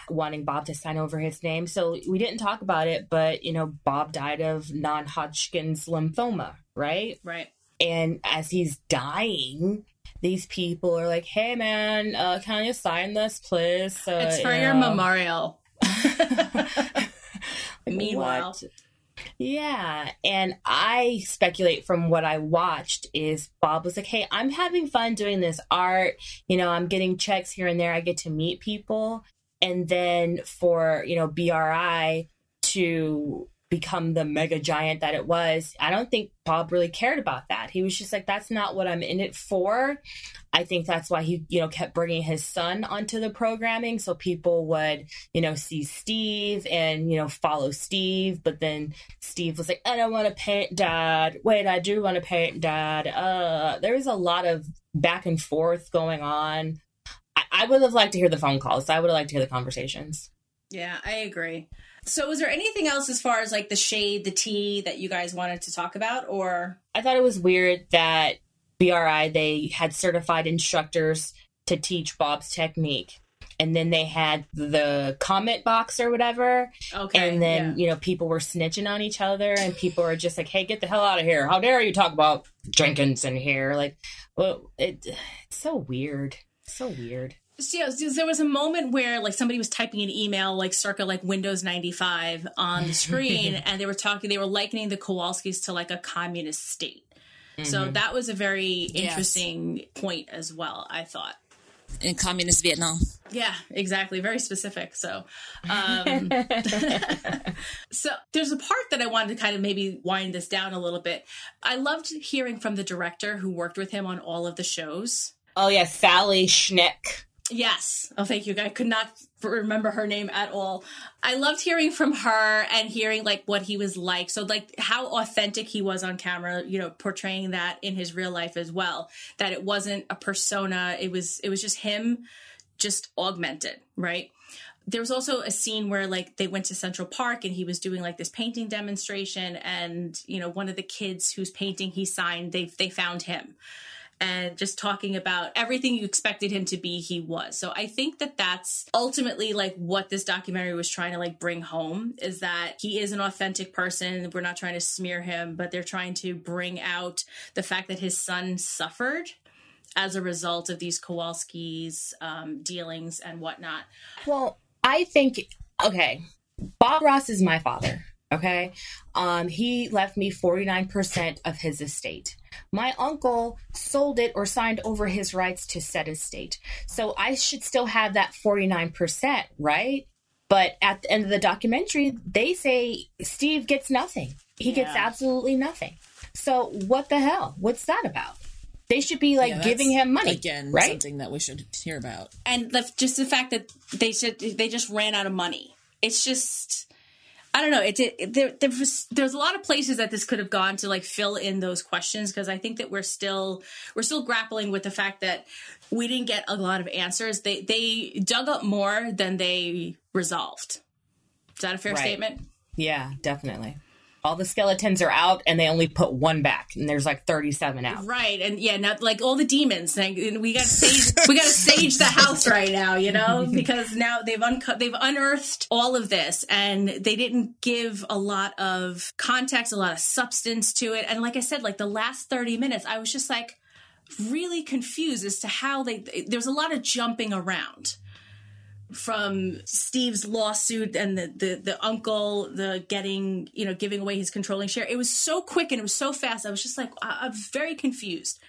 wanting Bob to sign over his name. So we didn't talk about it, but you know, Bob died of non-Hodgkin's lymphoma, right? Right. And as he's dying, these people are like, "Hey, man, uh, can you sign this, please?" So, It's for you your know. memorial. Meanwhile, What? Yeah, and I speculate from what I watched is Bob was like, "Hey, I'm having fun doing this art. You know, I'm getting checks here and there. I get to meet people." and then for you know BRI to become the mega giant that it was, I don't think Bob really cared about that. He was just like, that's not what I'm in it for. I think that's why he, you know, kept bringing his son onto the programming so people would, you know, see Steve and, you know, follow Steve. But then Steve was like, I don't want to paint dad. Wait, I do want to paint dad. Uh, there was a lot of back and forth going on. I, I would have liked to hear the phone calls. I would have liked to hear the conversations. Yeah, I agree. So, was there anything else as far as like the shade, the tea that you guys wanted to talk about, or I thought it was weird that BRI they had certified instructors to teach Bob's technique. And then they had the comment box or whatever. okay, and then, yeah. you know, people were snitching on each other and people were just like, hey, get the hell out of here. How dare you talk about Jenkins in here? Like, well, it, it's so weird. So weird. So, there was a moment where like somebody was typing an email like circa like Windows 95 on the screen and they were talking they were likening the Kowalskis to like a communist state. So that was a very interesting point as well, I thought. in communist Vietnam. Yeah, exactly. Very specific. So, um, so there's a part that I wanted to kind of maybe wind this down a little bit. I loved hearing from the director who worked with him on all of the shows. Oh, yeah, Sally Schneck. Yes. Oh, thank you. I could not remember her name at all. I loved hearing from her and hearing like what he was like. So like how authentic he was on camera, you know, portraying that in his real life as well. That it wasn't a persona. It was it was just him just augmented, right? There was also a scene where like they went to Central Park and he was doing like this painting demonstration and you know one of the kids whose painting he signed they they found him and just talking about everything you expected him to be he was so i think that that's ultimately like what this documentary was trying to like bring home is that he is an authentic person we're not trying to smear him but they're trying to bring out the fact that his son suffered as a result of these kowalski's um, dealings and whatnot Well, I think okay. Bob Ross is my father. Okay. Um, he left me 49% of his estate. My uncle sold it or signed over his rights to said estate. So I should still have that 49%, right? But at the end of the documentary, they say Steve gets nothing. He gets absolutely nothing. So what the hell? What's that about? They should be like Yeah, giving him money, again. right? Something that we should hear about. and the, just the fact that they said they just ran out of money. It's just I don't know. It, it there there was there's a lot of places that this could have gone to like fill in those questions because I think that we're still we're still grappling with the fact that we didn't get a lot of answers. They they dug up more than they resolved. Is that a fair Right. statement? Yeah, definitely. All the skeletons are out and they only put one back and there's like 37 out. Right, and yeah, now like all the demons, like, we got sage, we got to sage the house right now, you know, because now they've uncut, they've unearthed all of this, and they didn't give a lot of context, a lot of substance to it, and like I said, like the last thirty minutes, I was just like really confused as to how they. There was a lot of jumping around from Steve's lawsuit and the, the the uncle the getting you know giving away his controlling share. It was so quick and it was so fast. I was just like I, i'm very confused.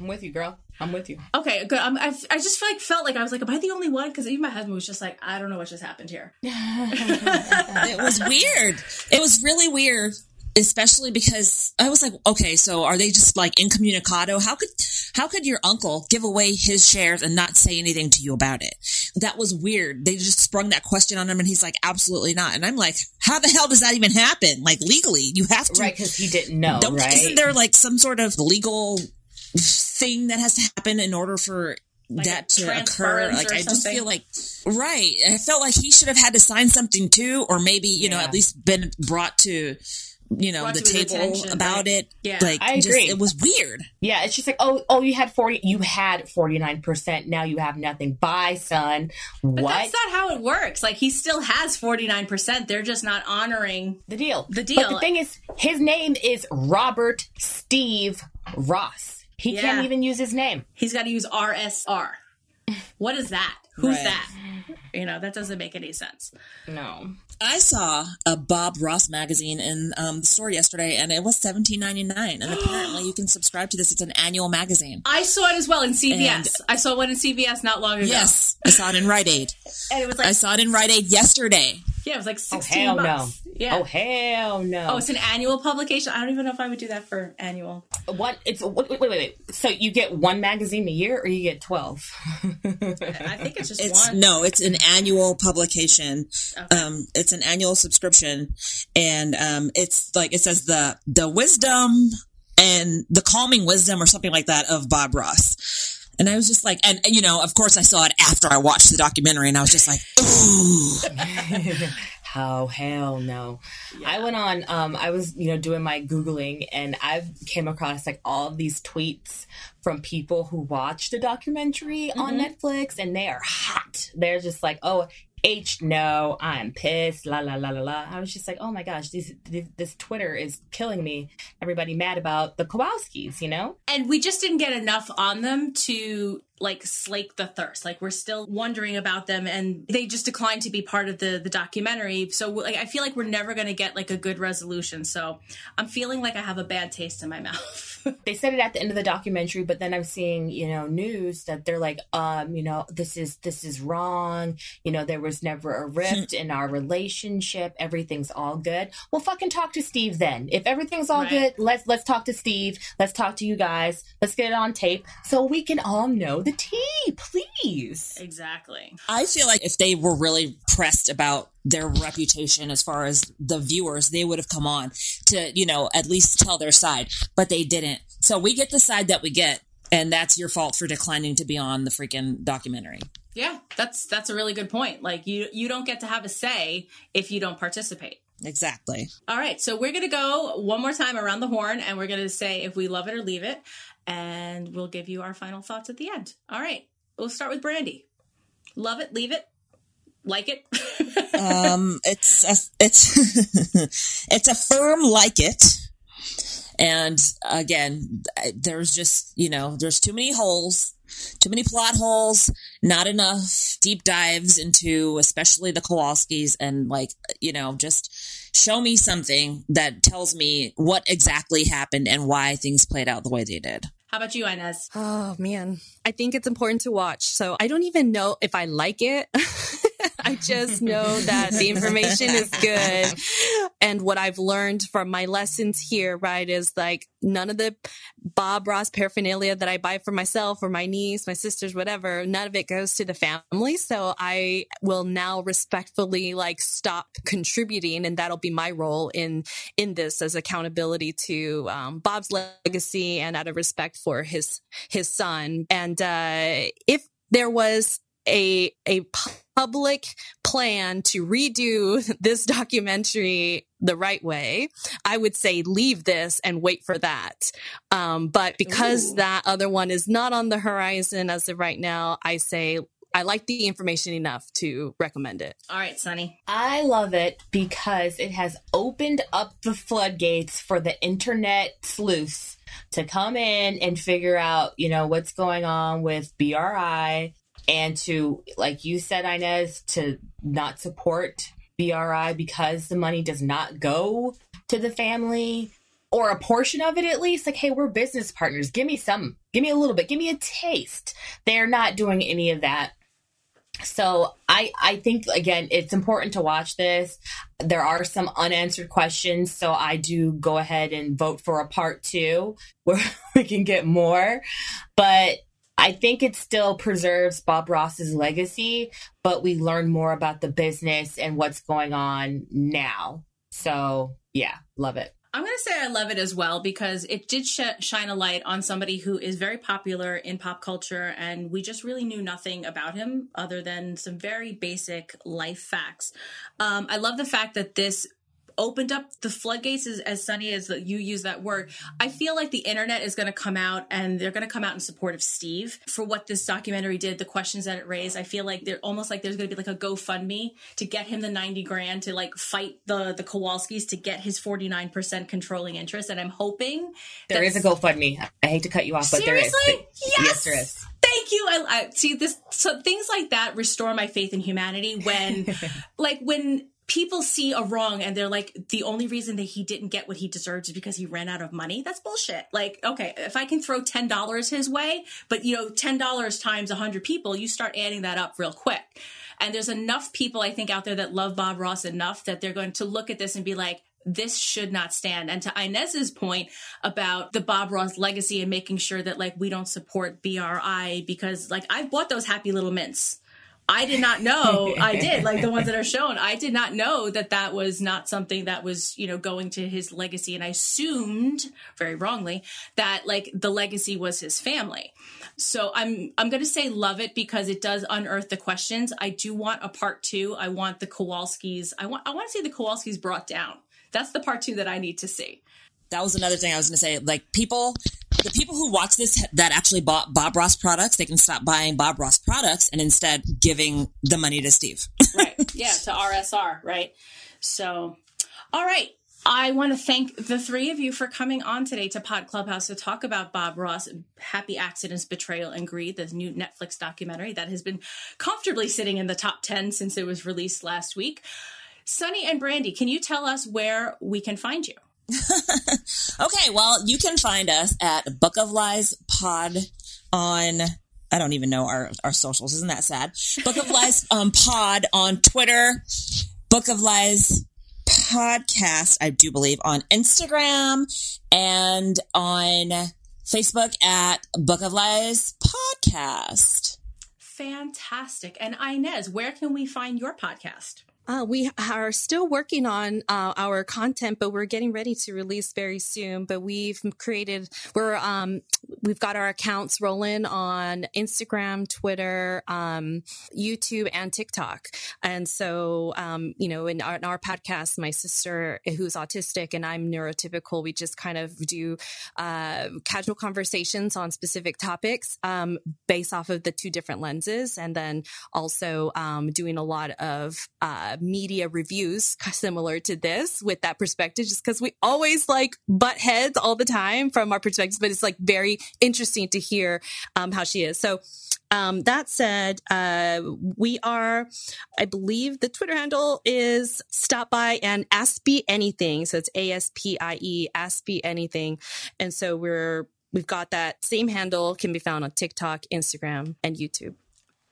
I'm with you, girl. I'm with you. okay good. I'm, I, I just feel like felt like i was like am i the only one? Because even my husband was just like i don't know what just happened here. It was weird. It was really weird, especially because I was like, okay, so are they just like incommunicado? How could how could your uncle give away his shares and not say anything to you about it? That was weird. They just sprung that question on him, and he's like, absolutely not. And I'm like, how the hell does that even happen? Like legally, you have to Right, because he didn't know, Don't, right? Isn't there like some sort of legal thing that has to happen in order for that to occur? Like or I just feel like right. I felt like he should have had to sign something too, or maybe you know at least been brought to you know the table about right. it. Yeah. like I just- agree. it was weird. yeah, it's just like, oh, oh, you had 40, you had 49%. Now you have nothing. Bye, son. but what? that's not how it works like he still has 49% they're just not honoring the deal. The But deal. the thing is, his name is Robert Steve Ross. He Yeah. can't even use his name. he's got to use rsr What is that? Who's Right. that? You know, that doesn't make any sense. No. I saw a Bob Ross magazine in um, the store yesterday, and it was seventeen ninety nine. And apparently, you can subscribe to this. It's an annual magazine. I saw it as well in CVS. I saw one in CVS not long ago. Yes, I saw it in Rite Aid. And it was like, I saw it in Rite Aid yesterday. yeah, it was like sixteen. Oh 16 hell no. bucks. Yeah. Oh hell no. Oh, it's an annual publication. I don't even know if I would do that for annual. What? It's wait, wait, wait, wait. So you get one magazine a year, or you get twelve? I think it's just It's one. no, it's an annual publication. Um, it's an annual subscription, and um, it's like it says the the wisdom and the calming wisdom or something like that of Bob Ross. And I was just like, and you know, of course, I saw it after I watched the documentary, and I was just like, ooh, Oh hell no! I went on. Um, I was you know doing my googling, and i've came across like all of these tweets from people who watched the documentary on Netflix, and they are hot. They're just like, oh. H no, I'm pissed. La la la la la. I was just like, oh my gosh, these, this Twitter is killing me. Everybody mad about the Kowalskis, you know? and we just didn't get enough on them to like slake the thirst. Like we're still wondering about them and they just declined to be part of the the documentary. So like i feel like we're never going to get like a good resolution. So i'm feeling like i have a bad taste in my mouth. They said it at the end of the documentary but then i'm seeing you know news that they're like um you know this is this is wrong. You know there was never a rift in our relationship. Everything's all good. Well fucking talk to steve then. If everything's all Right. good let's let's talk to steve. Let's talk to you guys. Let's get it on tape so we can all know the tea please exactly I feel like if they were really pressed about their reputation as far as the viewers, they would have come on to, you know, at least tell their side, but they didn't. So we get the side that we get, and that's your fault for declining to be on the freaking documentary. yeah that's that's a really good point like you you don't get to have a say if you don't participate Exactly. all right so we're gonna go one more time around the horn and we're gonna say if we love it or leave it and we'll give you our final thoughts at the end all right we'll start with brandy love it leave it like it Um, it's a, it's it's a firm like it. And again, there's just, you know, there's too many holes, too many plot holes, not enough deep dives into especially the Kowalskis and like, you know, just show me something that tells me what exactly happened and why things played out the way they did. How about you, Inez? Oh man, I think it's important to watch. So I don't even know if I like it. I just know that the information is good. And what I've learned from my lessons here, right, is like none of the Bob Ross paraphernalia that I buy for myself or my niece, my sisters, whatever, none of it goes to the family. So I will now respectfully like stop contributing and that'll be my role in, in this as accountability to um, Bob's legacy and out of respect for his, his son. And uh, if there was a a public plan to redo this documentary the right way, I would say leave this and wait for that. Um, but because Ooh. that other one is not on the horizon as of right now, I say I like the information enough to recommend it. All right, Sunny. I love it because it has opened up the floodgates for the internet sleuths to come in and figure out, you know, what's going on with BRI and to, like you said, Inez, to not support BRI because the money does not go to the family or a portion of it at least. Like, hey, we're business partners. Give me some, give me a little bit, give me a taste. They're not doing any of that so I I think again it's important to watch this. There are some unanswered questions, so I do go ahead and vote for a part 2 where we can get more. But I think it still preserves Bob Ross's legacy, but we learn more about the business and what's going on now. So, yeah, love it. I'm going to say I love it as well because it did sh- shine a light on somebody who is very popular in pop culture, and we just really knew nothing about him other than some very basic life facts. Um, I love the fact that this opened up the floodgates as, as sunny as that you use that word i feel like the internet is going to come out and they're going to come out in support of steve for what this documentary did the questions that it raised i feel like they're almost like there's going to be like a gofundme to get him the 90 grand to like fight the the kowalskis to get his 49% controlling interest and i'm hoping There is a GoFundMe. I hate to cut you off, but there is. Seriously? Yes, there is. Thank Thank you. I, I see this. So things like that restore my faith in humanity when, like, when people see a wrong and they're like, the only reason that he didn't get what he deserves is because he ran out of money. That's bullshit. Like, okay, if I can throw $10 his way, but you know, $10 times 100 people, you start adding that up real quick. And there's enough people, I think, out there that love Bob Ross enough that they're going to look at this and be like, this should not stand. And to Inez's point about the Bob Ross legacy and making sure that like we don't support BRI because like I've bought those happy little mints. I did not know I did like the ones that are shown. I did not know that that was not something that was, you know, going to his legacy. And I assumed very wrongly that like the legacy was his family. So I'm, I'm going to say love it because it does unearth the questions. I do want a part two. I want the Kowalskis. I want, I want to see the Kowalskis brought down. That's the part two that I need to see. That was another thing I was going to say. Like people, the people who watch this that actually bought Bob Ross products, they can stop buying Bob Ross products and instead giving the money to Steve. right. Yeah. To RSR. Right. So, all right. I want to thank the three of you for coming on today to Pod Clubhouse to talk about Bob Ross, Happy Accidents, Betrayal, and Greed, the new Netflix documentary that has been comfortably sitting in the top 10 since it was released last week. Sunny and Brandy, can you tell us where we can find you? okay, well, you can find us at Book of Lies Pod on I don't even know our, our socials. Isn't that sad? Book of Lies um, Pod on Twitter, Book of Lies Podcast, I do believe, on Instagram and on Facebook at Book of Lies Podcast. Fantastic. And Inez, where can we find your podcast? Uh, we are still working on uh, our content, but we're getting ready to release very soon. But we've created, we're, um, we've got our accounts rolling on Instagram, Twitter, um, YouTube, and TikTok. And so, um, you know, in our, in our, podcast, my sister, who's autistic, and I'm neurotypical, we just kind of do uh, casual conversations on specific topics um, based off of the two different lenses, and then also um, doing a lot of uh, media reviews similar to this with that perspective, just because we always like butt heads all the time from our perspectives, but it's like very interesting to hear um, how she is. So, um, that said, uh, we are, I believe the Twitter handle is stop by and ask me anything. So it's A S P I E, ask me anything. And so we're, we've got that same handle can be found on TikTok, Instagram, and YouTube.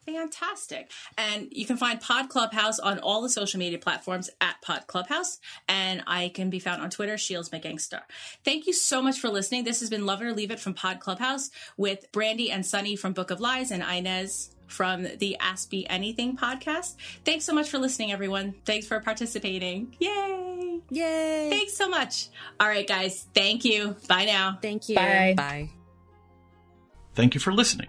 Fantastic. And you can find Pod Clubhouse on all the social media platforms at Pod Clubhouse. And I can be found on Twitter, Shields McGangster. Thank you so much for listening. This has been Love It or Leave It from Pod Clubhouse with Brandy and Sunny from Book of Lies and Inez from the Ask Me Anything podcast. Thanks so much for listening, everyone. Thanks for participating. Yay! Yay! Thanks so much. All right, guys. Thank you. Bye now. Thank you. Bye. Bye. Thank you for listening.